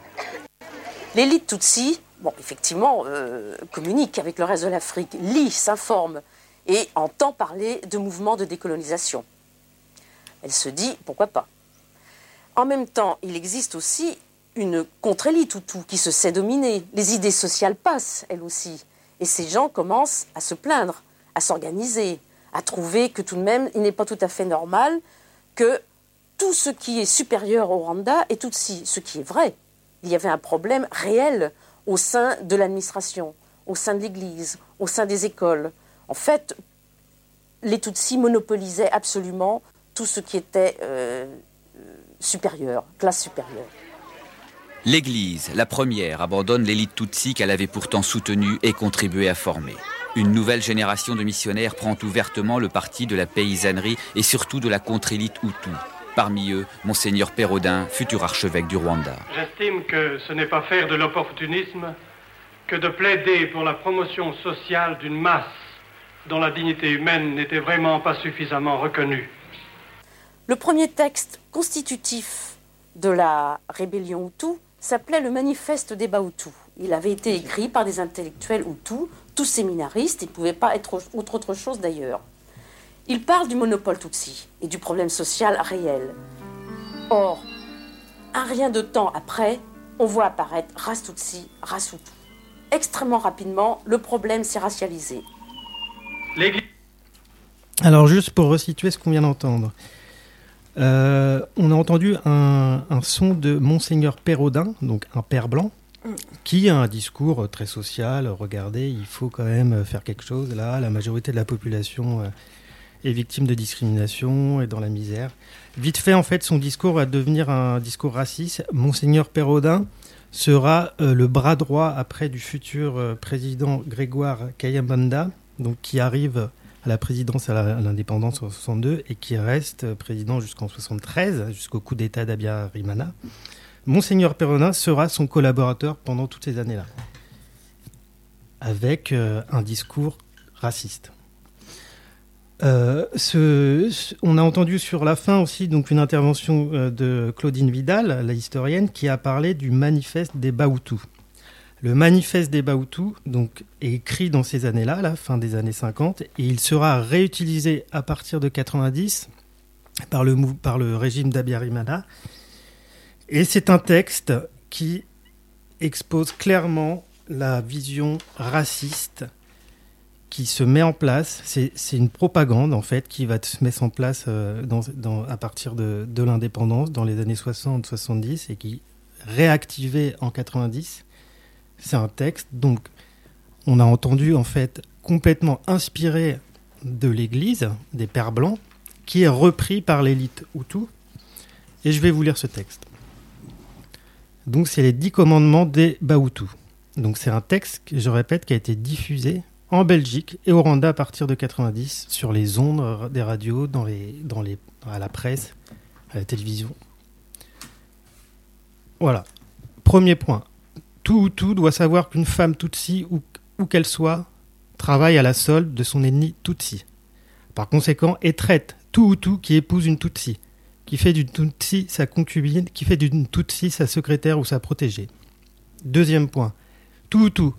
L'élite Tutsi, bon, effectivement, euh, communique avec le reste de l'Afrique, lit, s'informe et entend parler de mouvements de décolonisation. Elle se dit, pourquoi pas En même temps, il existe aussi une contre-élite Hutu qui se sait dominer. Les idées sociales passent, elles aussi. Et ces gens commencent à se plaindre, à s'organiser, à trouver que tout de même, il n'est pas tout à fait normal que tout ce qui est supérieur au Rwanda est Tutsi, ce qui est vrai. Il y avait un problème réel au sein de l'administration, au sein de l'Église, au sein des écoles. En fait, les Tutsis monopolisaient absolument tout ce qui était euh, supérieur, classe supérieure. L'Église, la première, abandonne l'élite Tutsi qu'elle avait pourtant soutenue et contribué à former. Une nouvelle génération de missionnaires prend ouvertement le parti de la paysannerie et surtout de la contre-élite Hutu. Parmi eux, Monseigneur Pérodin, futur archevêque du Rwanda. J'estime que ce n'est pas faire de l'opportunisme que de plaider pour la promotion sociale d'une masse dont la dignité humaine n'était vraiment pas suffisamment reconnue. Le premier texte constitutif de la rébellion Hutu s'appelait le Manifeste des Bahutus. Il avait été écrit par des intellectuels Hutus, tous séminaristes, il ne pouvait pas être autre, autre chose d'ailleurs. Il parle du monopole Tutsi et du problème social réel. Or, un rien de temps après, on voit apparaître race Tutsi, race Hutu. Extrêmement rapidement, le problème s'est racialisé. Alors juste pour resituer ce qu'on vient d'entendre. Euh, on a entendu un, un, son de Monseigneur Pérodin, donc un père blanc, qui a un discours très social. Regardez, il faut quand même faire quelque chose. Là, la majorité de la population euh, victime de discrimination et dans la misère. Vite fait, en fait, son discours va devenir un discours raciste. Monseigneur Pérodin sera euh, le bras droit après du futur euh, président Grégoire Kayambanda, donc qui arrive à la présidence à l'indépendance en 62 et qui reste président jusqu'en 73, jusqu'au coup d'État d'Abiyarimana. Monseigneur Perronin sera son collaborateur pendant toutes ces années-là, avec euh, un discours raciste. Euh, on a entendu sur la fin aussi donc une intervention euh, de Claudine Vidal, la historienne, qui a parlé du manifeste des Bahutus. Le manifeste des Bahutus donc, est écrit dans ces années-là, la fin des années 50, et il sera réutilisé à partir de 90 par le, par le régime d'Abiyarimana. Et c'est un texte qui expose clairement la vision raciste qui se met en place. C'est une propagande, en fait, qui va se mettre en place euh, à partir de, l'indépendance dans les années 60-70 et qui réactivée en 90 c'est un texte, donc, on a entendu, en fait, complètement inspiré de l'Église, des Pères Blancs, qui est repris par l'élite Hutu. Et je vais vous lire ce texte. Donc, c'est les dix commandements des Bahutus. Donc, c'est un texte, je répète, qui a été diffusé en Belgique et au Rwanda à partir de 90 sur les ondes des radios, dans les, dans les, à la presse, à la télévision. Voilà. Premier point tout tout doit savoir qu'une femme Tutsi, où, où qu'elle soit, travaille à la solde de son ennemi Tutsi. Par conséquent, et traite tout tout qui épouse une Tutsi, qui fait d'une Tutsi sa concubine, qui fait d'une Tutsi sa secrétaire ou sa protégée. Deuxième point. Tout tout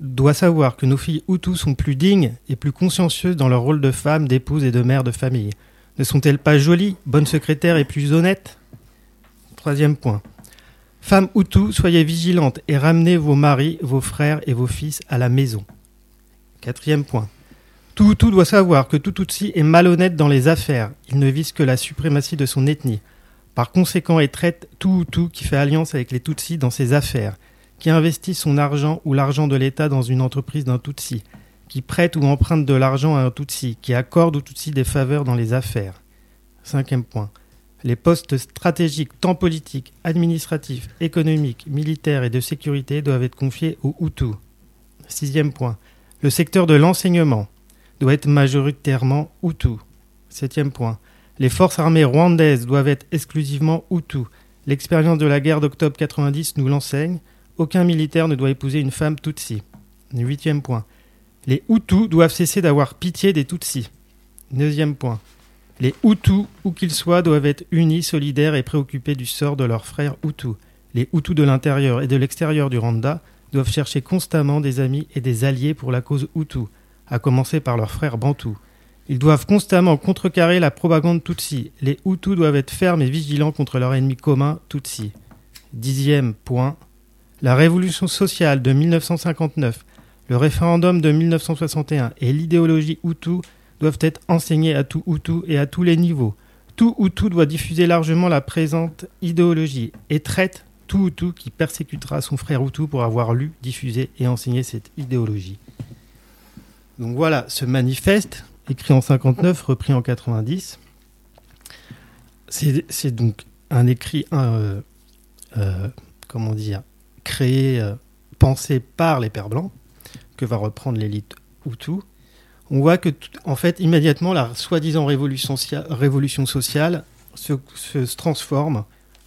doit savoir que nos filles Hutus sont plus dignes et plus consciencieuses dans leur rôle de femme, d'épouse et de mère de famille. Ne sont-elles pas jolies, bonnes secrétaires et plus honnêtes? Troisième point. Femmes Hutu, soyez vigilantes et ramenez vos maris, vos frères et vos fils à la maison. Quatrième point. Tout Hutu doit savoir que tout Tutsi est malhonnête dans les affaires. Il ne vise que la suprématie de son ethnie. Par conséquent, il traite tout Hutu qui fait alliance avec les Tutsis dans ses affaires, qui investit son argent ou l'argent de l'État dans une entreprise d'un Tutsi, qui prête ou emprunte de l'argent à un Tutsi, qui accorde aux Tutsi des faveurs dans les affaires. Cinquième point. Les postes stratégiques, tant politiques, administratifs, économiques, militaires et de sécurité doivent être confiés aux Hutus. Sixième point. Le secteur de l'enseignement doit être majoritairement Hutu. Septième point. Les forces armées rwandaises doivent être exclusivement Hutu. L'expérience de la guerre d'octobre 90 nous l'enseigne. Aucun militaire ne doit épouser une femme Tutsi. Huitième point. Les Hutus doivent cesser d'avoir pitié des Tutsis. Deuxième point. Les Hutus, où qu'ils soient, doivent être unis, solidaires et préoccupés du sort de leurs frères Hutus. Les Hutus de l'intérieur et de l'extérieur du Rwanda doivent chercher constamment des amis et des alliés pour la cause Hutu, à commencer par leurs frères Bantous. Ils doivent constamment contrecarrer la propagande Tutsi. Les Hutus doivent être fermes et vigilants contre leur ennemi commun Tutsi. Dixième point. La révolution sociale de 1959, le référendum de 1961 et l'idéologie Hutu doivent être enseignés à tout Hutu et à tous les niveaux. Tout Hutu doit diffuser largement la présente idéologie et traite tout Hutu qui persécutera son frère Hutu pour avoir lu, diffusé et enseigné cette idéologie. Donc voilà, ce manifeste, écrit en 59, repris en 90, c'est donc un écrit, euh, euh, comment dire, créé, euh, pensé par les Pères Blancs, que va reprendre l'élite Hutu. On voit que, en fait, immédiatement, la soi-disant révolution, révolution, sociale se, se, transforme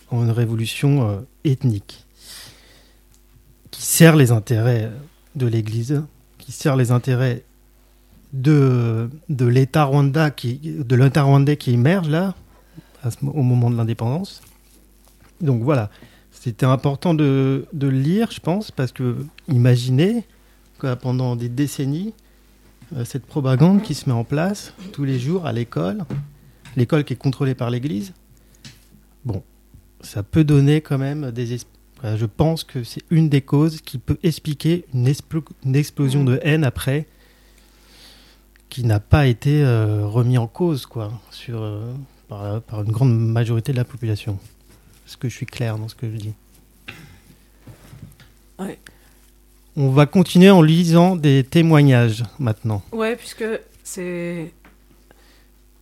en une révolution ethnique qui sert les intérêts de l'Église, qui sert les intérêts de, l'État rwanda qui, de l'État rwandais qui émerge là, au moment de l'indépendance. Donc voilà, c'était important de, le lire, je pense, parce que imaginez que pendant des décennies, euh, cette propagande qui se met en place tous les jours à l'école, l'école qui est contrôlée par l'Église, bon, ça peut donner quand même des je pense que c'est une des causes qui peut expliquer une, explosion de haine après qui n'a pas été euh, remis en cause quoi, sur, euh, par, une grande majorité de la population. Est-ce que je suis clair dans ce que je dis On va continuer en lisant des témoignages maintenant. Ouais, puisque c'est.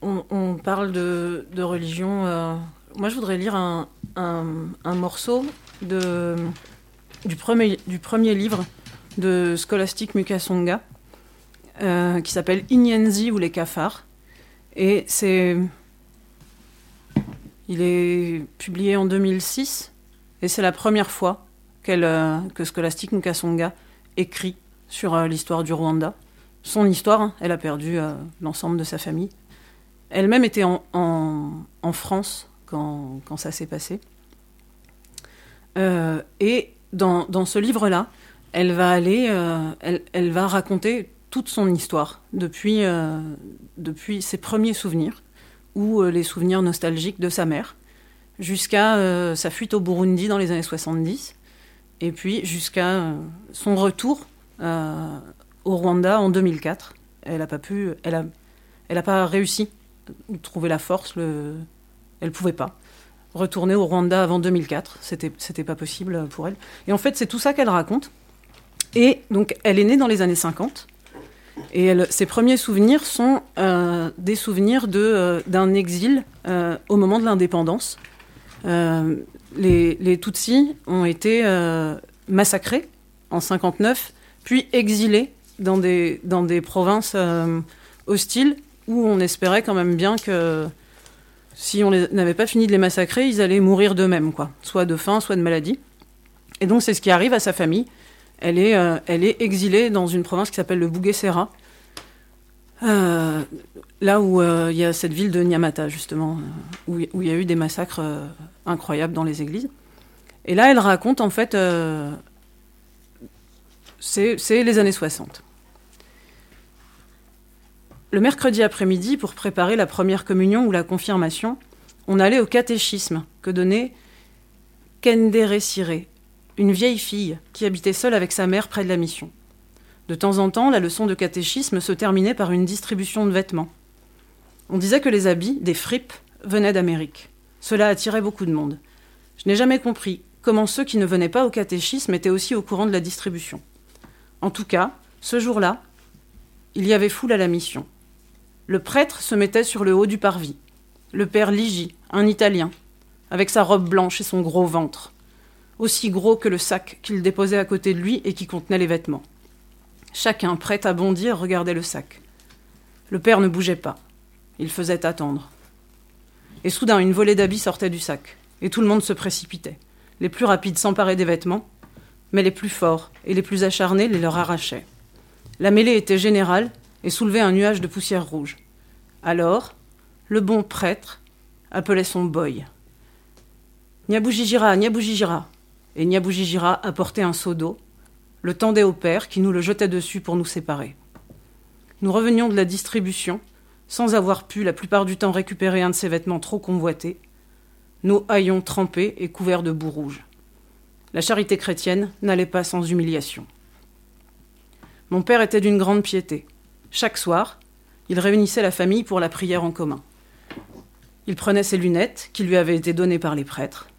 On, parle de, religion. Euh, moi, je voudrais lire un, un, morceau de, du, premier, du premier livre de Scholastic Mukasonga, euh, qui s'appelle Inyenzi ou les cafards. Et c'est. Il est publié en 2006, et c'est la première fois euh, que Scholastic Mukasonga écrit sur euh, l'histoire du Rwanda. Son histoire, hein, elle a perdu l'ensemble de sa famille. Elle-même était en, en France quand, ça s'est passé. Euh, et dans, ce livre-là, elle va euh, raconter toute son histoire euh, depuis ses premiers souvenirs ou les souvenirs nostalgiques de sa mère, jusqu'à sa fuite au Burundi dans les années 70, et puis jusqu'à son retour au Rwanda en 2004. Elle n'a pas pu, elle a, elle pas réussi à trouver la force, le, elle pouvait pas retourner au Rwanda avant 2004. C'était, c'était pas possible pour elle. Et en fait, c'est tout ça qu'elle raconte. Et donc, elle est née dans les années 50. Et ses premiers souvenirs sont euh, des souvenirs de, euh, d'un exil euh, au moment de l'indépendance. les, les Tutsis ont été massacrés en 59, puis exilés dans des, dans des provinces hostiles où on espérait quand même bien que si on n'avait pas fini de les massacrer, ils allaient mourir d'eux-mêmes, quoi, soit de faim, soit de maladie. Et donc c'est ce qui arrive à sa famille. Elle est, euh, elle est exilée dans une province qui s'appelle le Bugesera, euh, là où euh, il y a cette ville de Nyamata, justement, où il y a eu des massacres incroyables dans les églises. Et là, elle raconte, en fait, c'est les années 60. Le mercredi après-midi, pour préparer la première communion ou la confirmation, on allait au catéchisme que donnait Kendere Siré, une vieille fille qui habitait seule avec sa mère près de la mission. De temps en temps, la leçon de catéchisme se terminait par une distribution de vêtements. On disait que les habits, des fripes, venaient d'Amérique. Cela attirait beaucoup de monde. Je n'ai jamais compris comment ceux qui ne venaient pas au catéchisme étaient aussi au courant de la distribution. En tout cas, ce jour-là, il y avait foule à la mission. Le prêtre se mettait sur le haut du parvis. Le père Ligi, un Italien, avec sa robe blanche et son gros ventre, aussi gros que le sac qu'il déposait à côté de lui et qui contenait les vêtements. Chacun, prêt à bondir, regardait le sac. Le père ne bougeait pas. Il faisait attendre. Et soudain, une volée d'habits sortait du sac, et tout le monde se précipitait. Les plus rapides s'emparaient des vêtements, mais les plus forts et les plus acharnés les leur arrachaient. La mêlée était générale et soulevait un nuage de poussière rouge. Alors, le bon prêtre appelait son boy. Niaboujijira, Niaboujijira. Et Niaboujijira apportait un seau d'eau, le tendait au père qui nous le jetait dessus pour nous séparer. Nous revenions de la distribution, sans avoir pu la plupart du temps récupérer un de ses vêtements trop convoités, nos haillons trempés et couverts de boue rouge. La charité chrétienne n'allait pas sans humiliation. Mon père était d'une grande piété. Chaque soir, il réunissait la famille pour la prière en commun. Il prenait ses lunettes, qui lui avaient été données par les prêtres.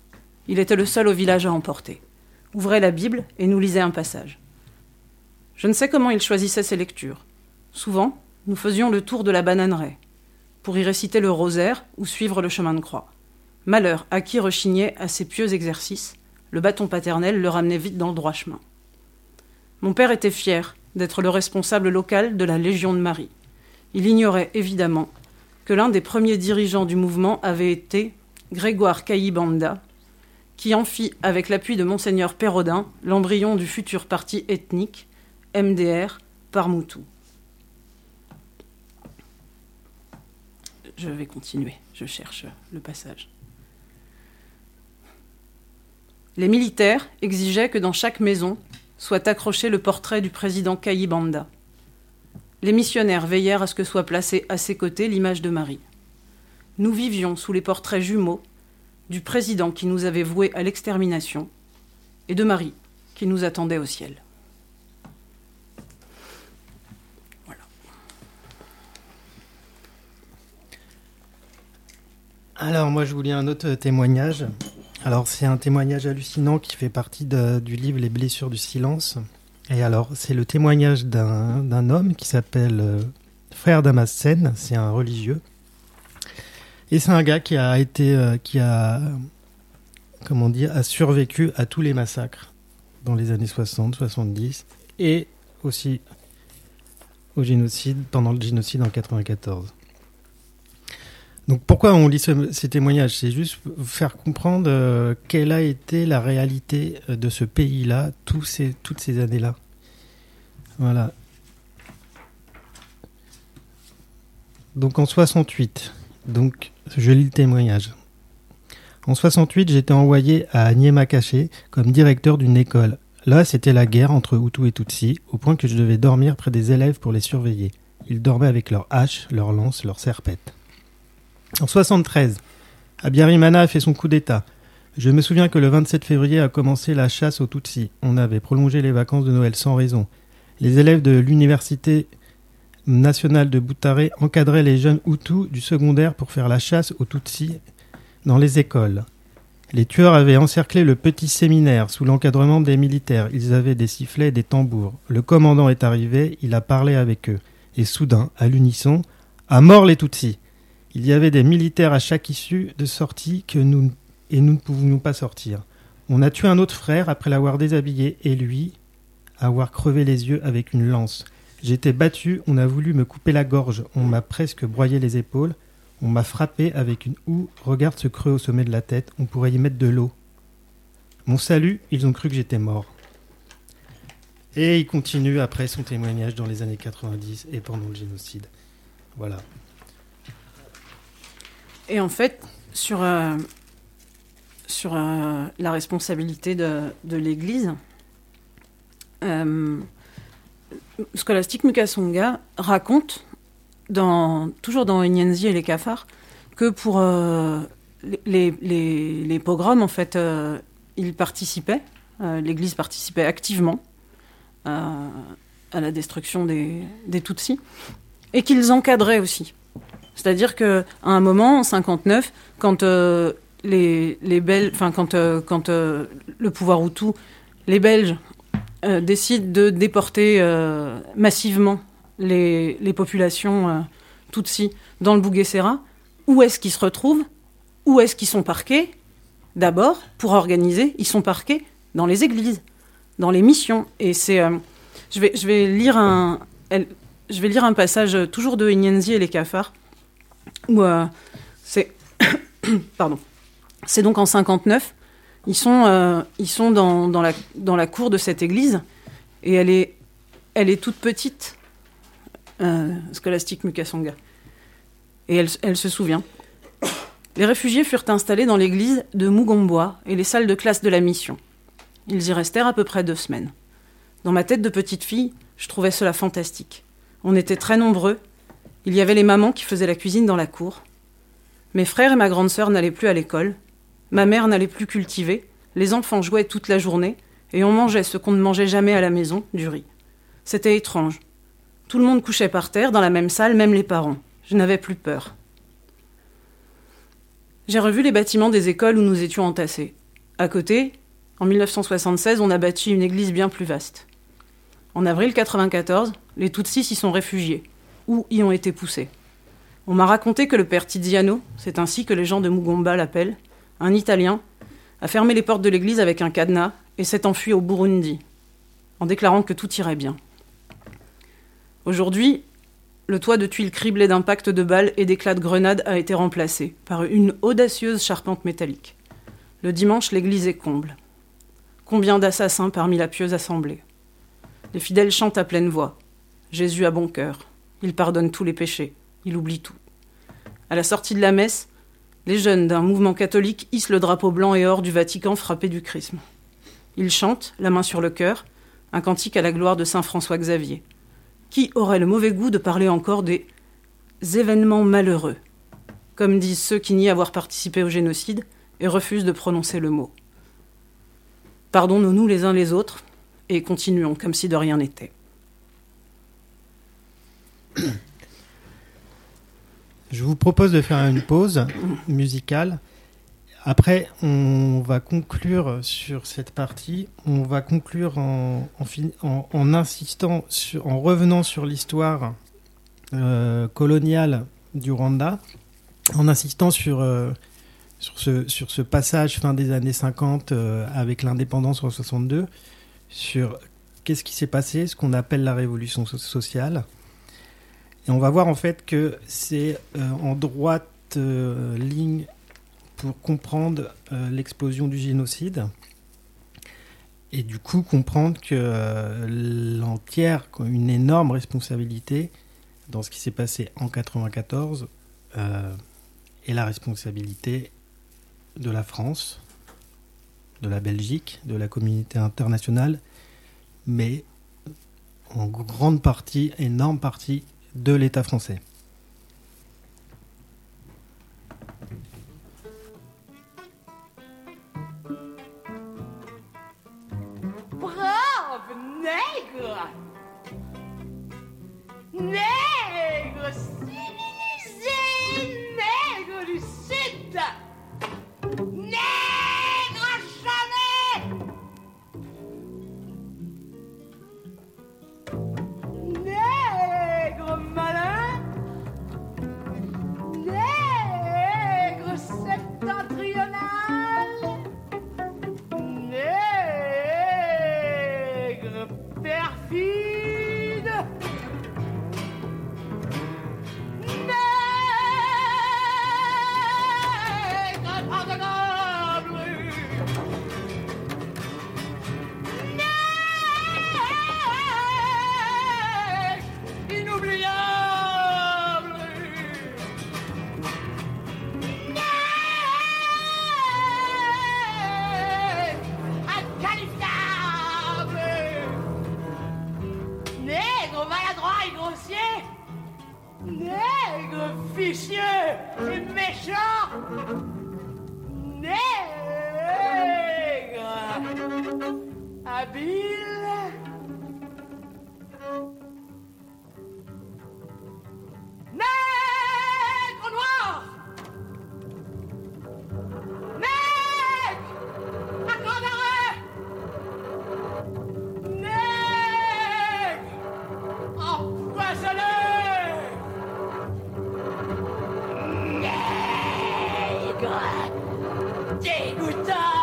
Il était le seul au village à emporter. Ouvrait la Bible et nous lisait un passage. Je ne sais comment il choisissait ses lectures. Souvent, nous faisions le tour de la bananeraie, pour y réciter le rosaire ou suivre le chemin de croix. Malheur à qui rechignait à ces pieux exercices, le bâton paternel le ramenait vite dans le droit chemin. Mon père était fier d'être le responsable local de la Légion de Marie. Il ignorait évidemment que l'un des premiers dirigeants du mouvement avait été Grégoire Caillibanda, qui en fit, avec l'appui de Monseigneur Perrodin, l'embryon du futur parti ethnique, MDR, Parmoutou. Je vais continuer, je cherche le passage. Les militaires exigeaient que dans chaque maison soit accroché le portrait du président Kayibanda. Les missionnaires veillèrent à ce que soit placée à ses côtés l'image de Marie. Nous vivions sous les portraits jumeaux du président qui nous avait voués à l'extermination et de Marie qui nous attendait au ciel. Voilà. Alors moi je vous lis un autre témoignage. Alors c'est un témoignage hallucinant qui fait partie du livre Les blessures du silence. Et alors c'est le témoignage d'un d'un homme qui s'appelle euh, Frère Damascène, c'est un religieux. Et c'est un gars qui a été, euh, qui a, comment dire, a survécu à tous les massacres dans les années 60, 70 et aussi au génocide, pendant le génocide en 94. Donc pourquoi on lit ce- ces témoignages? C'est juste vous faire comprendre euh, quelle a été la réalité euh, de ce pays-là toutes ces années-là. Voilà. Donc en 68, donc je lis le témoignage. En 68, j'étais envoyé à Niemakaché comme directeur d'une école. Là, c'était la guerre entre Hutu et Tutsi, au point que je devais dormir près des élèves pour les surveiller. Ils dormaient avec leurs haches, leurs lances, leurs serpettes. En 73, Abiyarimana a fait son coup d'État. Je me souviens que le 27 février a commencé la chasse aux Tutsis. On avait prolongé les vacances de Noël sans raison. Les élèves de l'université nationale de Boutaré encadraient les jeunes Hutus du secondaire pour faire la chasse aux Tutsis dans les écoles. Les tueurs avaient encerclé le petit séminaire sous l'encadrement des militaires. Ils avaient des sifflets et des tambours. Le commandant est arrivé, il a parlé avec eux. Et soudain, à l'unisson, à mort les Tutsis. Il y avait des militaires à chaque issue de sortie que nous et nous ne pouvions pas sortir. On a tué un autre frère après l'avoir déshabillé et lui avoir crevé les yeux avec une lance. J'étais battu, on a voulu me couper la gorge, on m'a presque broyé les épaules, on m'a frappé avec une houe, regarde ce creux au sommet de la tête, on pourrait y mettre de l'eau. Mon salut, ils ont cru que j'étais mort. Et il continue après son témoignage dans les années 90 et pendant le génocide. Voilà. Et en fait, sur, euh, sur euh, la responsabilité de, de l'Église, euh, Scholastique Mukasonga raconte, toujours dans Inyenzi et les cafards, que pour euh, les, pogroms, en fait, euh, il participait, euh, l'Église participait activement à, la destruction des, Tutsis, et qu'ils encadraient aussi. C'est-à-dire qu'à un moment, en 59, quand quand, le pouvoir Hutu, les Belges euh, décident de déporter euh, massivement les, populations euh, Tutsi dans le Bouguessera, où est-ce qu'ils se retrouvent? Où est-ce qu'ils sont parqués? D'abord, pour organiser, ils sont parqués dans les églises, dans les missions. Et c'est, euh, je vais, je vais lire un, je vais lire un passage toujours de Inyenzi et les cafards où c'est pardon. C'est donc en 59 ils sont euh, dans, la cour de cette église et elle est toute petite, euh, Scolastique Mukasonga. Et elle, elle se souvient. Les réfugiés furent installés dans l'église de Mugomboa et les salles de classe de la mission. Ils y restèrent à peu près deux semaines. Dans ma tête de petite fille, je trouvais cela fantastique. On était très nombreux. Il y avait les mamans qui faisaient la cuisine dans la cour. Mes frères et ma grande sœur n'allaient plus à l'école. Ma mère n'allait plus cultiver. Les enfants jouaient toute la journée et on mangeait ce qu'on ne mangeait jamais à la maison, du riz. C'était étrange. Tout le monde couchait par terre dans la même salle, même les parents. Je n'avais plus peur. J'ai revu les bâtiments des écoles où nous étions entassés. À côté, en 1976, on a bâti une église bien plus vaste. En avril 94, les Tutsis y sont réfugiés, ou y ont été poussés. On m'a raconté que le père Tiziano, c'est ainsi que les gens de Mugomba l'appellent, un Italien, a fermé les portes de l'église avec un cadenas et s'est enfui au Burundi, en déclarant que tout irait bien. Aujourd'hui, le toit de tuiles criblé d'impacts de balles et d'éclats de grenades a été remplacé par une audacieuse charpente métallique. Le dimanche, l'église est comble. Combien d'assassins parmi la pieuse assemblée? Les fidèles chantent à pleine voix. Jésus a bon cœur. Il pardonne tous les péchés. Il oublie tout. À la sortie de la messe, les jeunes d'un mouvement catholique hissent le drapeau blanc et or du Vatican frappé du chrisme. Ils chantent, la main sur le cœur, un cantique à la gloire de saint François Xavier. Qui aurait le mauvais goût de parler encore des événements malheureux, comme disent ceux qui nient avoir participé au génocide et refusent de prononcer le mot? Pardonnons-nous les uns les autres et continuons comme si de rien n'était. Je vous propose de faire une pause musicale. Après, on va conclure sur cette partie. On va conclure en, insistant, en revenant sur l'histoire euh, coloniale du Rwanda, en insistant sur, euh, sur, ce, passage fin des années 50 euh, avec l'indépendance en 62, sur qu'est-ce qui s'est passé, ce qu'on appelle la révolution so- sociale. Et on va voir en fait que c'est euh, en droite euh, ligne pour comprendre euh, l'explosion du génocide et du coup comprendre que l'entière, une énorme responsabilité dans ce qui s'est passé en 94 euh, est la responsabilité de la France, de la Belgique, de la communauté internationale, mais en grande partie, énorme partie de l'État français. Brave nègre Nègre Nègre dégoûtant Nègre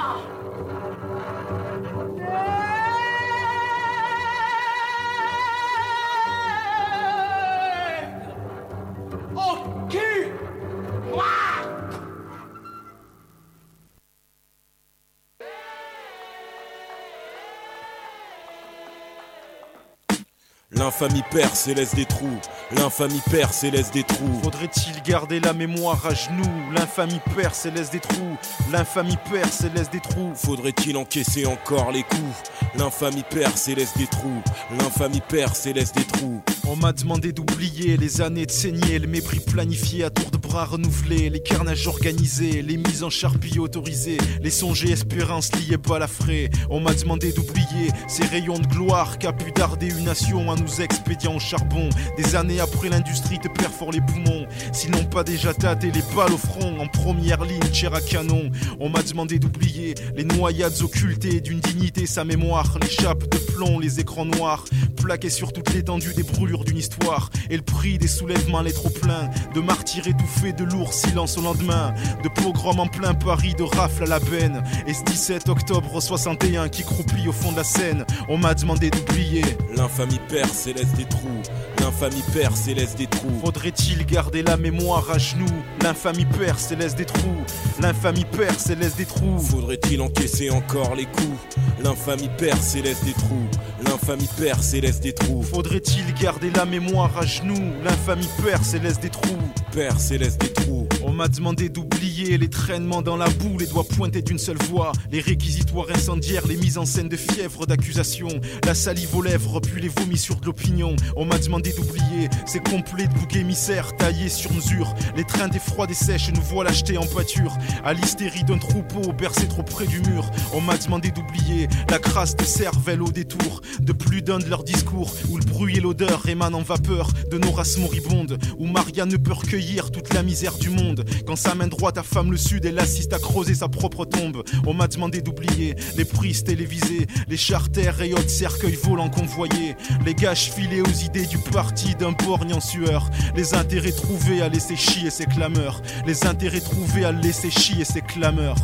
L'infamie perce et laisse des trous. L'infamie perce et laisse des trous. Faudrait-il garder la mémoire à genoux? L'infamie perce et laisse des trous. L'infamie perce et laisse des trous. Faudrait-il encaisser encore les coups? L'infamie perce et laisse des trous. L'infamie perce et laisse des trous. On m'a demandé d'oublier les années de saigner, le mépris planifié à tour de bras renouvelés, les carnages organisés, les mises en charpie autorisées, les songes et espérances liées balafrées. On m'a demandé d'oublier ces rayons de gloire qu'a pu darder une nation à nous expédiant au charbon. Des années après l'industrie te perfore les poumons. S'ils n'ont pas déjà tâté les balles au front, en première ligne, chair à canon. On m'a demandé d'oublier les noyades occultées d'une dignité, sa mémoire, les chapes de plomb, les écrans noirs, plaqués sur toute l'étendue des brûlures d'une histoire. Et le prix des soulèvements, les trop pleins, de martyrs étouffés, de lourds silences au lendemain, de pogroms en plein Paris, de rafles à la benne. Et ce 17 octobre 61 qui croupit au fond de la Seine, on m'a demandé d'oublier. L'infamie et laisse des trous. L'infamie perce et laisse des trous. Faudrait-il garder la mémoire à genoux? L'infamie perce et laisse des trous. L'infamie perce et laisse des trous. Faudrait-il encaisser encore les coups? L'infamie perce et laisse des trous. L'infamie perce et laisse des trous. Faudrait-il garder la mémoire à genoux? L'infamie perce et laisse des trous. Perce et laisse des trous. On m'a demandé d'oublier les traînements dans la boue, les doigts pointés d'une seule voix, les réquisitoires incendiaires, les mises en scène de fièvre d'accusation, la salive aux lèvres, puis les vomis sur de l'opinion. On m'a demandé d'oublier ces complets de boucs émissaires taillés sur mesure, les trains des froides et sèches nous voilà achetés en pâture, à l'hystérie d'un troupeau bercé trop près du mur. On m'a demandé d'oublier la crasse de cervelle au détour, de plus d'un de leurs discours, où le bruit et l'odeur émanent en vapeur de nos races moribondes, où Maria ne peut recueillir toute la misère du monde. Quand sa main droite affame le sud, elle assiste à creuser sa propre tombe. On m'a demandé d'oublier les prises télévisées, les charters et autres cercueils volants convoyés, les gâches filés aux idées du parti d'un borgne en sueur, les intérêts trouvés à laisser chier ses clameurs, les intérêts trouvés à laisser chier ses clameurs.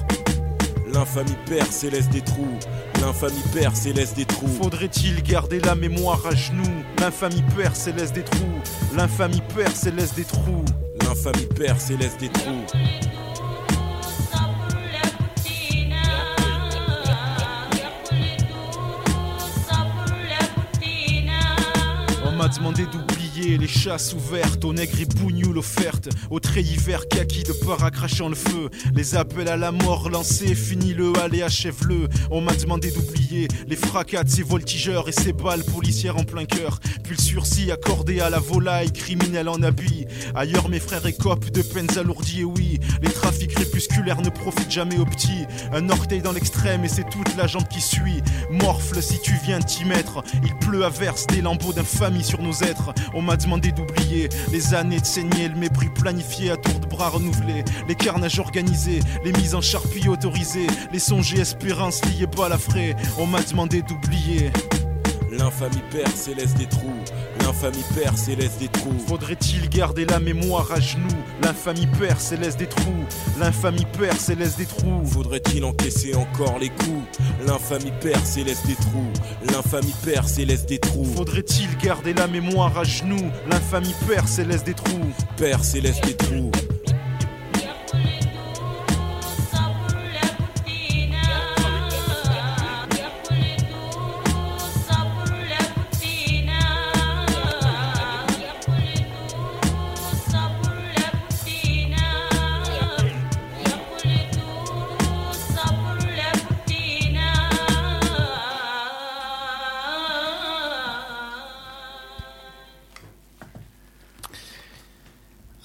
L'infamie perce et laisse des trous. L'infamie perce et laisse des trous. Faudrait-il garder la mémoire à genoux? L'infamie perce et laisse des trous. L'infamie perce et laisse des trous. L'infamie perce et laisse des trous. On m'a demandé d'oublier les chasses ouvertes, aux nègres et bougnoules offertes, aux hiver kaki de para crachant le feu, les appels à la mort lancés, finis-le, allez achève-le. On m'a demandé d'oublier les fracas de ces voltigeurs et ces balles policières en plein cœur, puis le sursis accordé à la volaille criminelle en habit. Ailleurs mes frères écopent de peines alourdies, et oui, les trafics crépusculaires ne profitent jamais aux petits. Un orteil dans l'extrême et c'est toute la jambe qui suit. Morfle si tu viens t'y mettre, il pleut à verse des lambeaux d'infamie sur nos êtres. M'a demandé d'oublier les années de saigner, le mépris planifié à tour de bras renouvelés, les carnages organisés, les mises en charpie autorisées, les songes et espérances liées balafrées. On m'a demandé d'oublier. L'infamie perce et laisse des trous. L'infamie perce et laisse des trous. Faudrait-il garder la mémoire à genoux? L'infamie perce et laisse des trous. L'infamie perce et laisse des trous. Faudrait-il encaisser encore les coups? L'infamie perce et laisse des trous. L'infamie perce et laisse des trous. Faudrait-il garder la mémoire à genoux? L'infamie perce et laisse des trous. Perce et laisse des trous.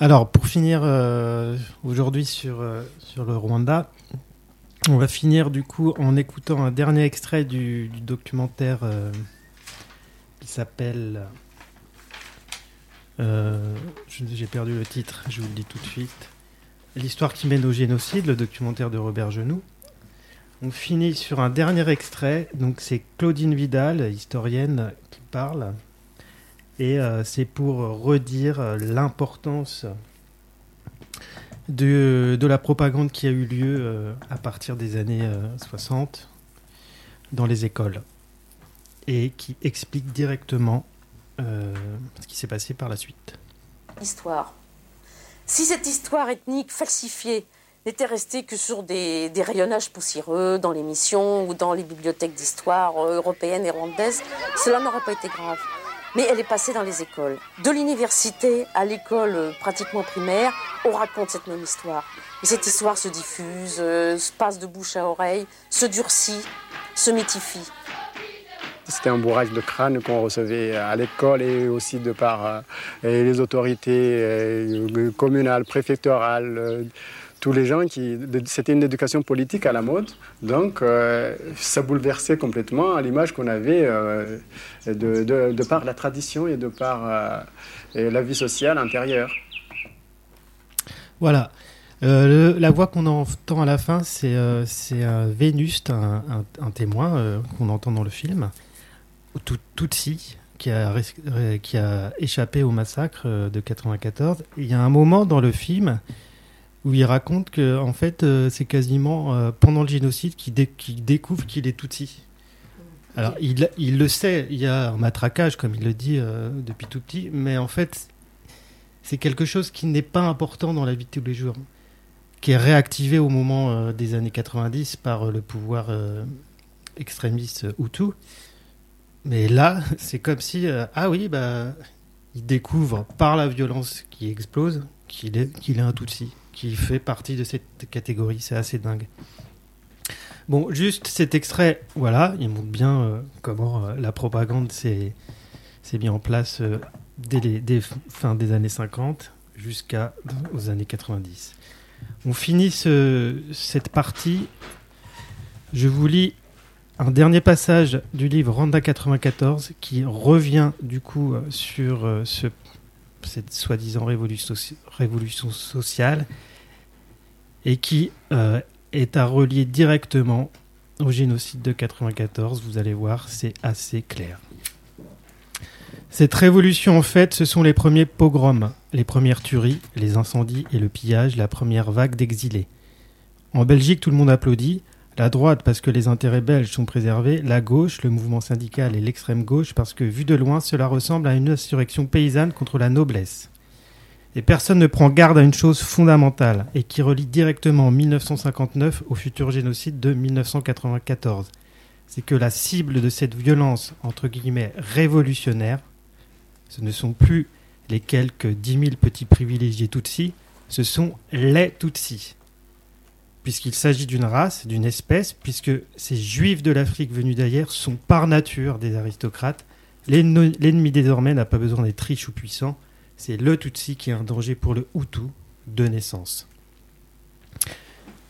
Alors, pour finir euh, aujourd'hui sur, euh, sur le Rwanda, on va finir du coup en écoutant un dernier extrait du, documentaire euh, qui s'appelle. J'ai perdu le titre, je vous le dis tout de suite. L'histoire qui mène au génocide, le documentaire de Robert Genoux. On finit sur un dernier extrait, donc c'est Claudine Vidal, historienne, qui parle. Et euh, c'est pour redire euh, l'importance de, la propagande qui a eu lieu euh, à partir des années euh, 60 dans les écoles. Et qui explique directement ce qui s'est passé par la suite. Histoire. Si cette histoire ethnique falsifiée n'était restée que sur des, rayonnages poussiéreux dans l'émission ou dans les bibliothèques d'histoire européennes et rwandaises, cela n'aurait pas été grave. Mais elle est passée dans les écoles. De l'université à l'école euh, pratiquement primaire, on raconte cette même histoire. Et cette histoire se diffuse, euh, se passe de bouche à oreille, se durcit, se mythifie. C'était un bourrage de crâne qu'on recevait à l'école et aussi de par euh, les autorités communales, préfectorales, tous les gens qui. C'était une éducation politique à la mode, donc euh, ça bouleversait complètement l'image qu'on avait euh, de, de- par la tradition et de par euh, la vie sociale intérieure. Voilà. La voix qu'on entend à la fin, c'est euh, un Vénuste, un, un- témoin qu'on entend dans le film, Tout- Tutsi, qui a, qui a échappé au massacre de 94. Il y a un moment dans le film où il raconte que en fait, euh, c'est quasiment euh, pendant le génocide qu'il dé- qu'il découvre qu'il est Tutsi. Alors, il, le sait, il y a un matraquage, comme il le dit euh, depuis tout petit, mais en fait, c'est quelque chose qui n'est pas important dans la vie de tous les jours, qui est réactivé au moment des années 90 par le pouvoir extrémiste Hutu. Mais là, c'est comme si, ah oui, bah, il découvre par la violence qui explose qu'il est un Tutsi, qu'il fait partie de cette catégorie. C'est assez dingue. Bon, juste cet extrait, voilà, il montre bien euh, comment euh, la propagande s'est mis en place euh, dès les fin des années 50 jusqu'à aux années 90. On finit ce- cette partie. Je vous lis un dernier passage du livre Randa 94 qui revient du coup sur ce, cette soi-disant révolution sociale et qui euh, est à relier directement au génocide de 94. Vous allez voir, c'est assez clair. Cette révolution, en fait, ce sont les premiers pogroms, les premières tueries, les incendies et le pillage, la première vague d'exilés. En Belgique, tout le monde applaudit. La droite parce que les intérêts belges sont préservés, la gauche, le mouvement syndical et l'extrême gauche parce que vu de loin, cela ressemble à une insurrection paysanne contre la noblesse. Et personne ne prend garde à une chose fondamentale et qui relie directement 1959 au futur génocide de 1994. C'est que la cible de cette violence, entre guillemets, révolutionnaire, ce ne sont plus les quelques 10 000 petits privilégiés Tutsis, ce sont les Tutsis. Puisqu'il s'agit d'une race, d'une espèce, puisque ces juifs de l'Afrique venus d'ailleurs sont par nature des aristocrates, l'ennemi désormais n'a pas besoin d'être riche ou puissant, c'est le Tutsi qui est un danger pour le Hutu de naissance.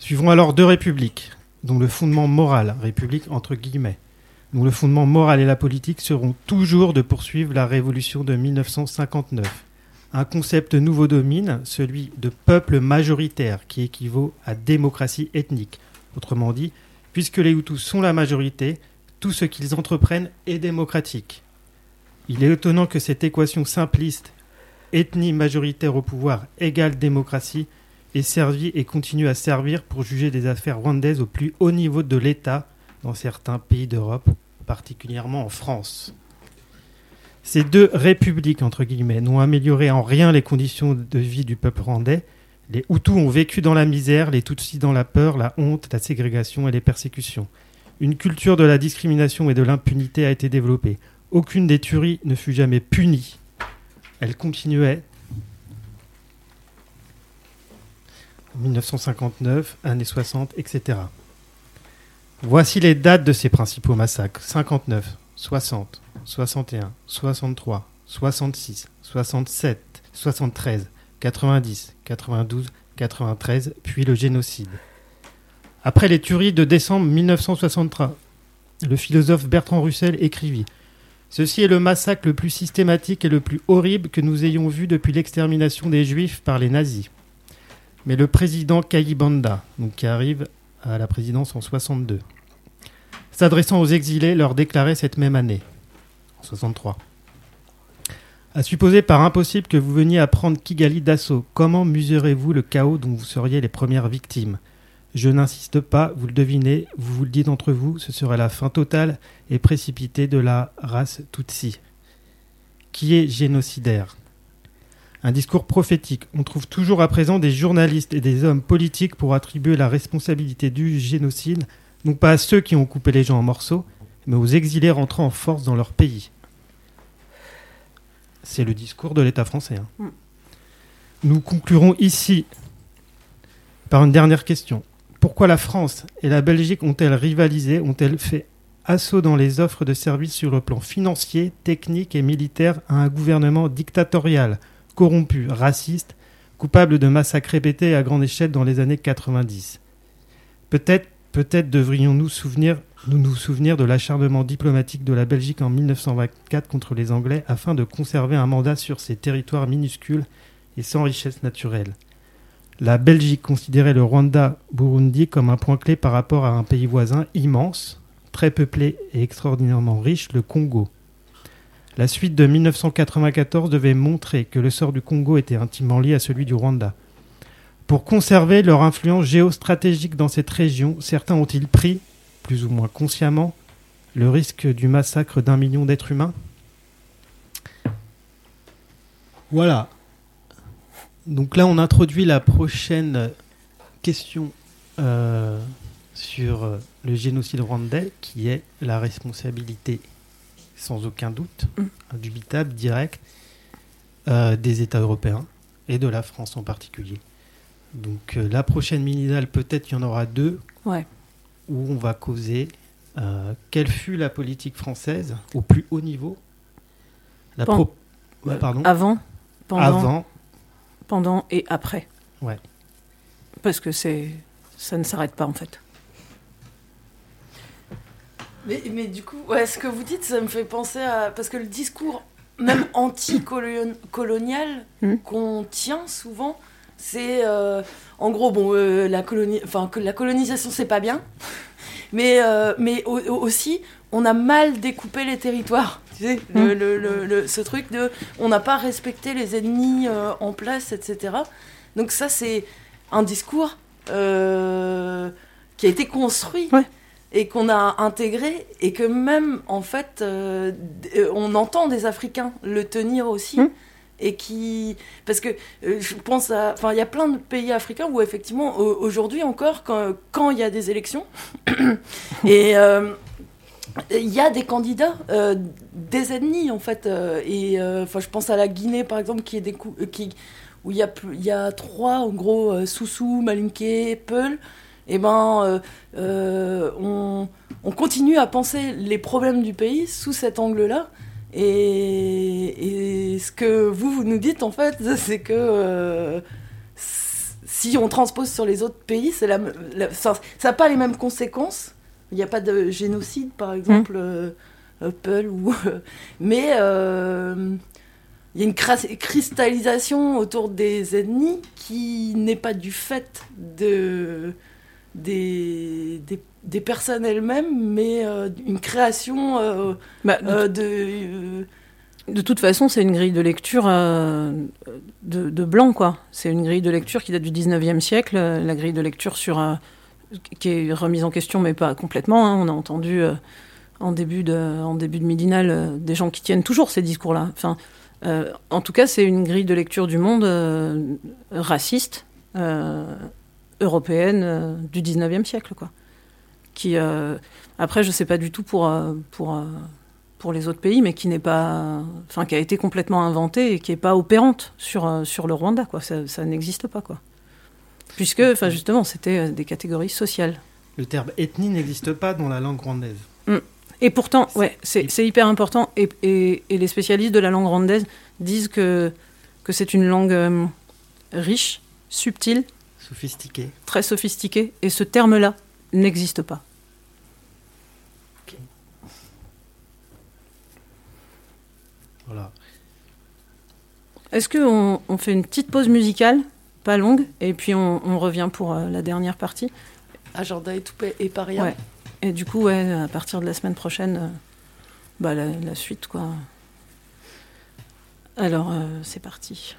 Suivront alors deux républiques, dont le fondement moral, république entre guillemets, dont le fondement moral et la politique seront toujours de poursuivre la révolution de 1959. Un concept nouveau domine, celui de peuple majoritaire, qui équivaut à démocratie ethnique. Autrement dit, puisque les Hutus sont la majorité, tout ce qu'ils entreprennent est démocratique. Il est étonnant que cette équation simpliste, ethnie majoritaire au pouvoir égale démocratie, ait servi et continue à servir pour juger des affaires rwandaises au plus haut niveau de l'État dans certains pays d'Europe, particulièrement en France. Ces deux républiques, entre guillemets, n'ont amélioré en rien les conditions de vie du peuple rwandais. Les Hutus ont vécu dans la misère, les Tutsis dans la peur, la honte, la ségrégation et les persécutions. Une culture de la discrimination et de l'impunité a été développée. Aucune des tueries ne fut jamais punie. Elle continuait 1959, années 60, etc. Voici les dates de ces principaux massacres 59, 60, 61, 63, 66, 67, 73, 90, 92, 93, puis le génocide. Après les tueries de décembre 1963, le philosophe Bertrand Russell écrivit Ceci est le massacre le plus systématique et le plus horrible que nous ayons vu depuis l'extermination des Juifs par les nazis. Mais le président Kayibanda, qui arrive à la présidence en 62, s'adressant aux exilés, leur déclarait cette même année, en 63. À supposer par impossible que vous veniez à prendre Kigali d'assaut, comment mesurez-vous le chaos dont vous seriez les premières victimes? Je n'insiste pas, vous le devinez, vous vous le dites entre vous, ce serait la fin totale et précipitée de la race Tutsi, qui est génocidaire? Un discours prophétique. On trouve toujours à présent des journalistes et des hommes politiques pour attribuer la responsabilité du génocide, non pas à ceux qui ont coupé les gens en morceaux, mais aux exilés rentrant en force dans leur pays. c'est le discours de l'État français. hein. Mm. Nous conclurons ici par une dernière question. Pourquoi la France et la Belgique ont-elles rivalisé, ont-elles fait assaut dans les offres de services sur le plan financier, technique et militaire à un gouvernement dictatorial, corrompu, raciste, coupable de massacres répétés à grande échelle dans les années 90 Peut-être peut-être devrions-nous nous nous souvenir de l'acharnement diplomatique de la Belgique en 1924 contre les Anglais afin de conserver un mandat sur ces territoires minuscules et sans richesse naturelle. La Belgique considérait le Rwanda-Burundi comme un point clé par rapport à un pays voisin immense, très peuplé et extraordinairement riche, le Congo. La suite de 1994 devait montrer que le sort du Congo était intimement lié à celui du Rwanda. Pour conserver leur influence géostratégique dans cette région, certains ont-ils pris, plus ou moins consciemment, le risque du massacre d'un million d'êtres humains? Voilà. Donc là, on introduit la prochaine question euh, sur euh, le génocide rwandais, qui est la responsabilité, sans aucun doute, indubitable, directe, euh, des États européens et de la France en particulier. Donc euh, la prochaine mini-dalle, peut-être il y en aura deux, Ouais. où on va causer quelle fut la politique française au plus haut niveau? La Pen- pro- Ouais, pardon. Avant, pendant, Avant. Pendant et après. Ouais. Parce que c'est, ça ne s'arrête pas en fait. Mais, mais du coup, ouais, ce que vous dites, ça me fait penser à. Parce que le discours, même anti-colonial, qu'on tient souvent, c'est. euh, en gros, bon, euh, la, coloni... enfin, que la colonisation, c'est pas bien. Mais, euh, mais au- au- aussi, on a mal découpé les territoires. Tu sais, le, le- le- le- ce truc de. On n'a pas respecté les ennemis euh, en place, etc. Donc, ça, c'est un discours euh, qui a été construit et qu'on a intégré et que même en fait euh, on entend des Africains le tenir aussi et qui parce que euh, je pense à enfin il y a plein de pays africains où effectivement au- aujourd'hui encore quand quand il y a des élections et euh, il y a des candidats euh, des ennemis en fait euh, et euh, je pense à la Guinée par exemple qui est euh, où il y a trois en gros euh, Soussou, Malinké, Peul et ben euh, euh, on, on continue à penser les problèmes du pays sous cet angle-là et, ce que vous, nous dites en fait c'est que euh, si on transpose sur les autres pays, ça n'a pas les mêmes conséquences. Il n'y a pas de génocide, par exemple, euh, euh, Peul, ou, mais euh, il y a une cristallisation autour des ennemis qui n'est pas du fait de, des, des, des personnes elles-mêmes, mais euh, une création euh, euh, de... euh, De toute façon, c'est une grille de lecture euh, de, de blanc, quoi. C'est une grille de lecture qui date du 19e siècle, euh, la grille de lecture sur, euh, qui est remise en question, mais pas complètement. hein. On a entendu euh, en, début de, en début de midinal euh, des gens qui tiennent toujours ces discours-là. Enfin, euh, en tout cas, c'est une grille de lecture du monde raciste, européenne du 19e siècle, quoi. Qui, après, je sais pas du tout pour, pour, pour les autres pays, mais qui n'est pas, qui a été complètement inventée et qui est pas opérante sur, sur le Rwanda, quoi. Ça, ça n'existe pas, quoi. Puisque, enfin, justement, c'était euh, des catégories sociales. Le terme ethnie n'existe pas dans la langue rwandaise. Mm. Et pourtant, ouais, c'est hyper important. Et, et- et les spécialistes de la langue rwandaise disent que, que c'est une langue euh, riche, subtile, Sophistiqué. très sophistiquée. Et ce terme-là n'existe pas. Voilà. Est-ce qu'on on fait une petite pause musicale, pas longue, et puis on, on revient pour euh, la dernière partie Agenda et tout et paria. Ouais. Et du coup, ouais, à partir de la semaine prochaine, euh, bah, la, la suite, quoi. Alors, euh, c'est parti.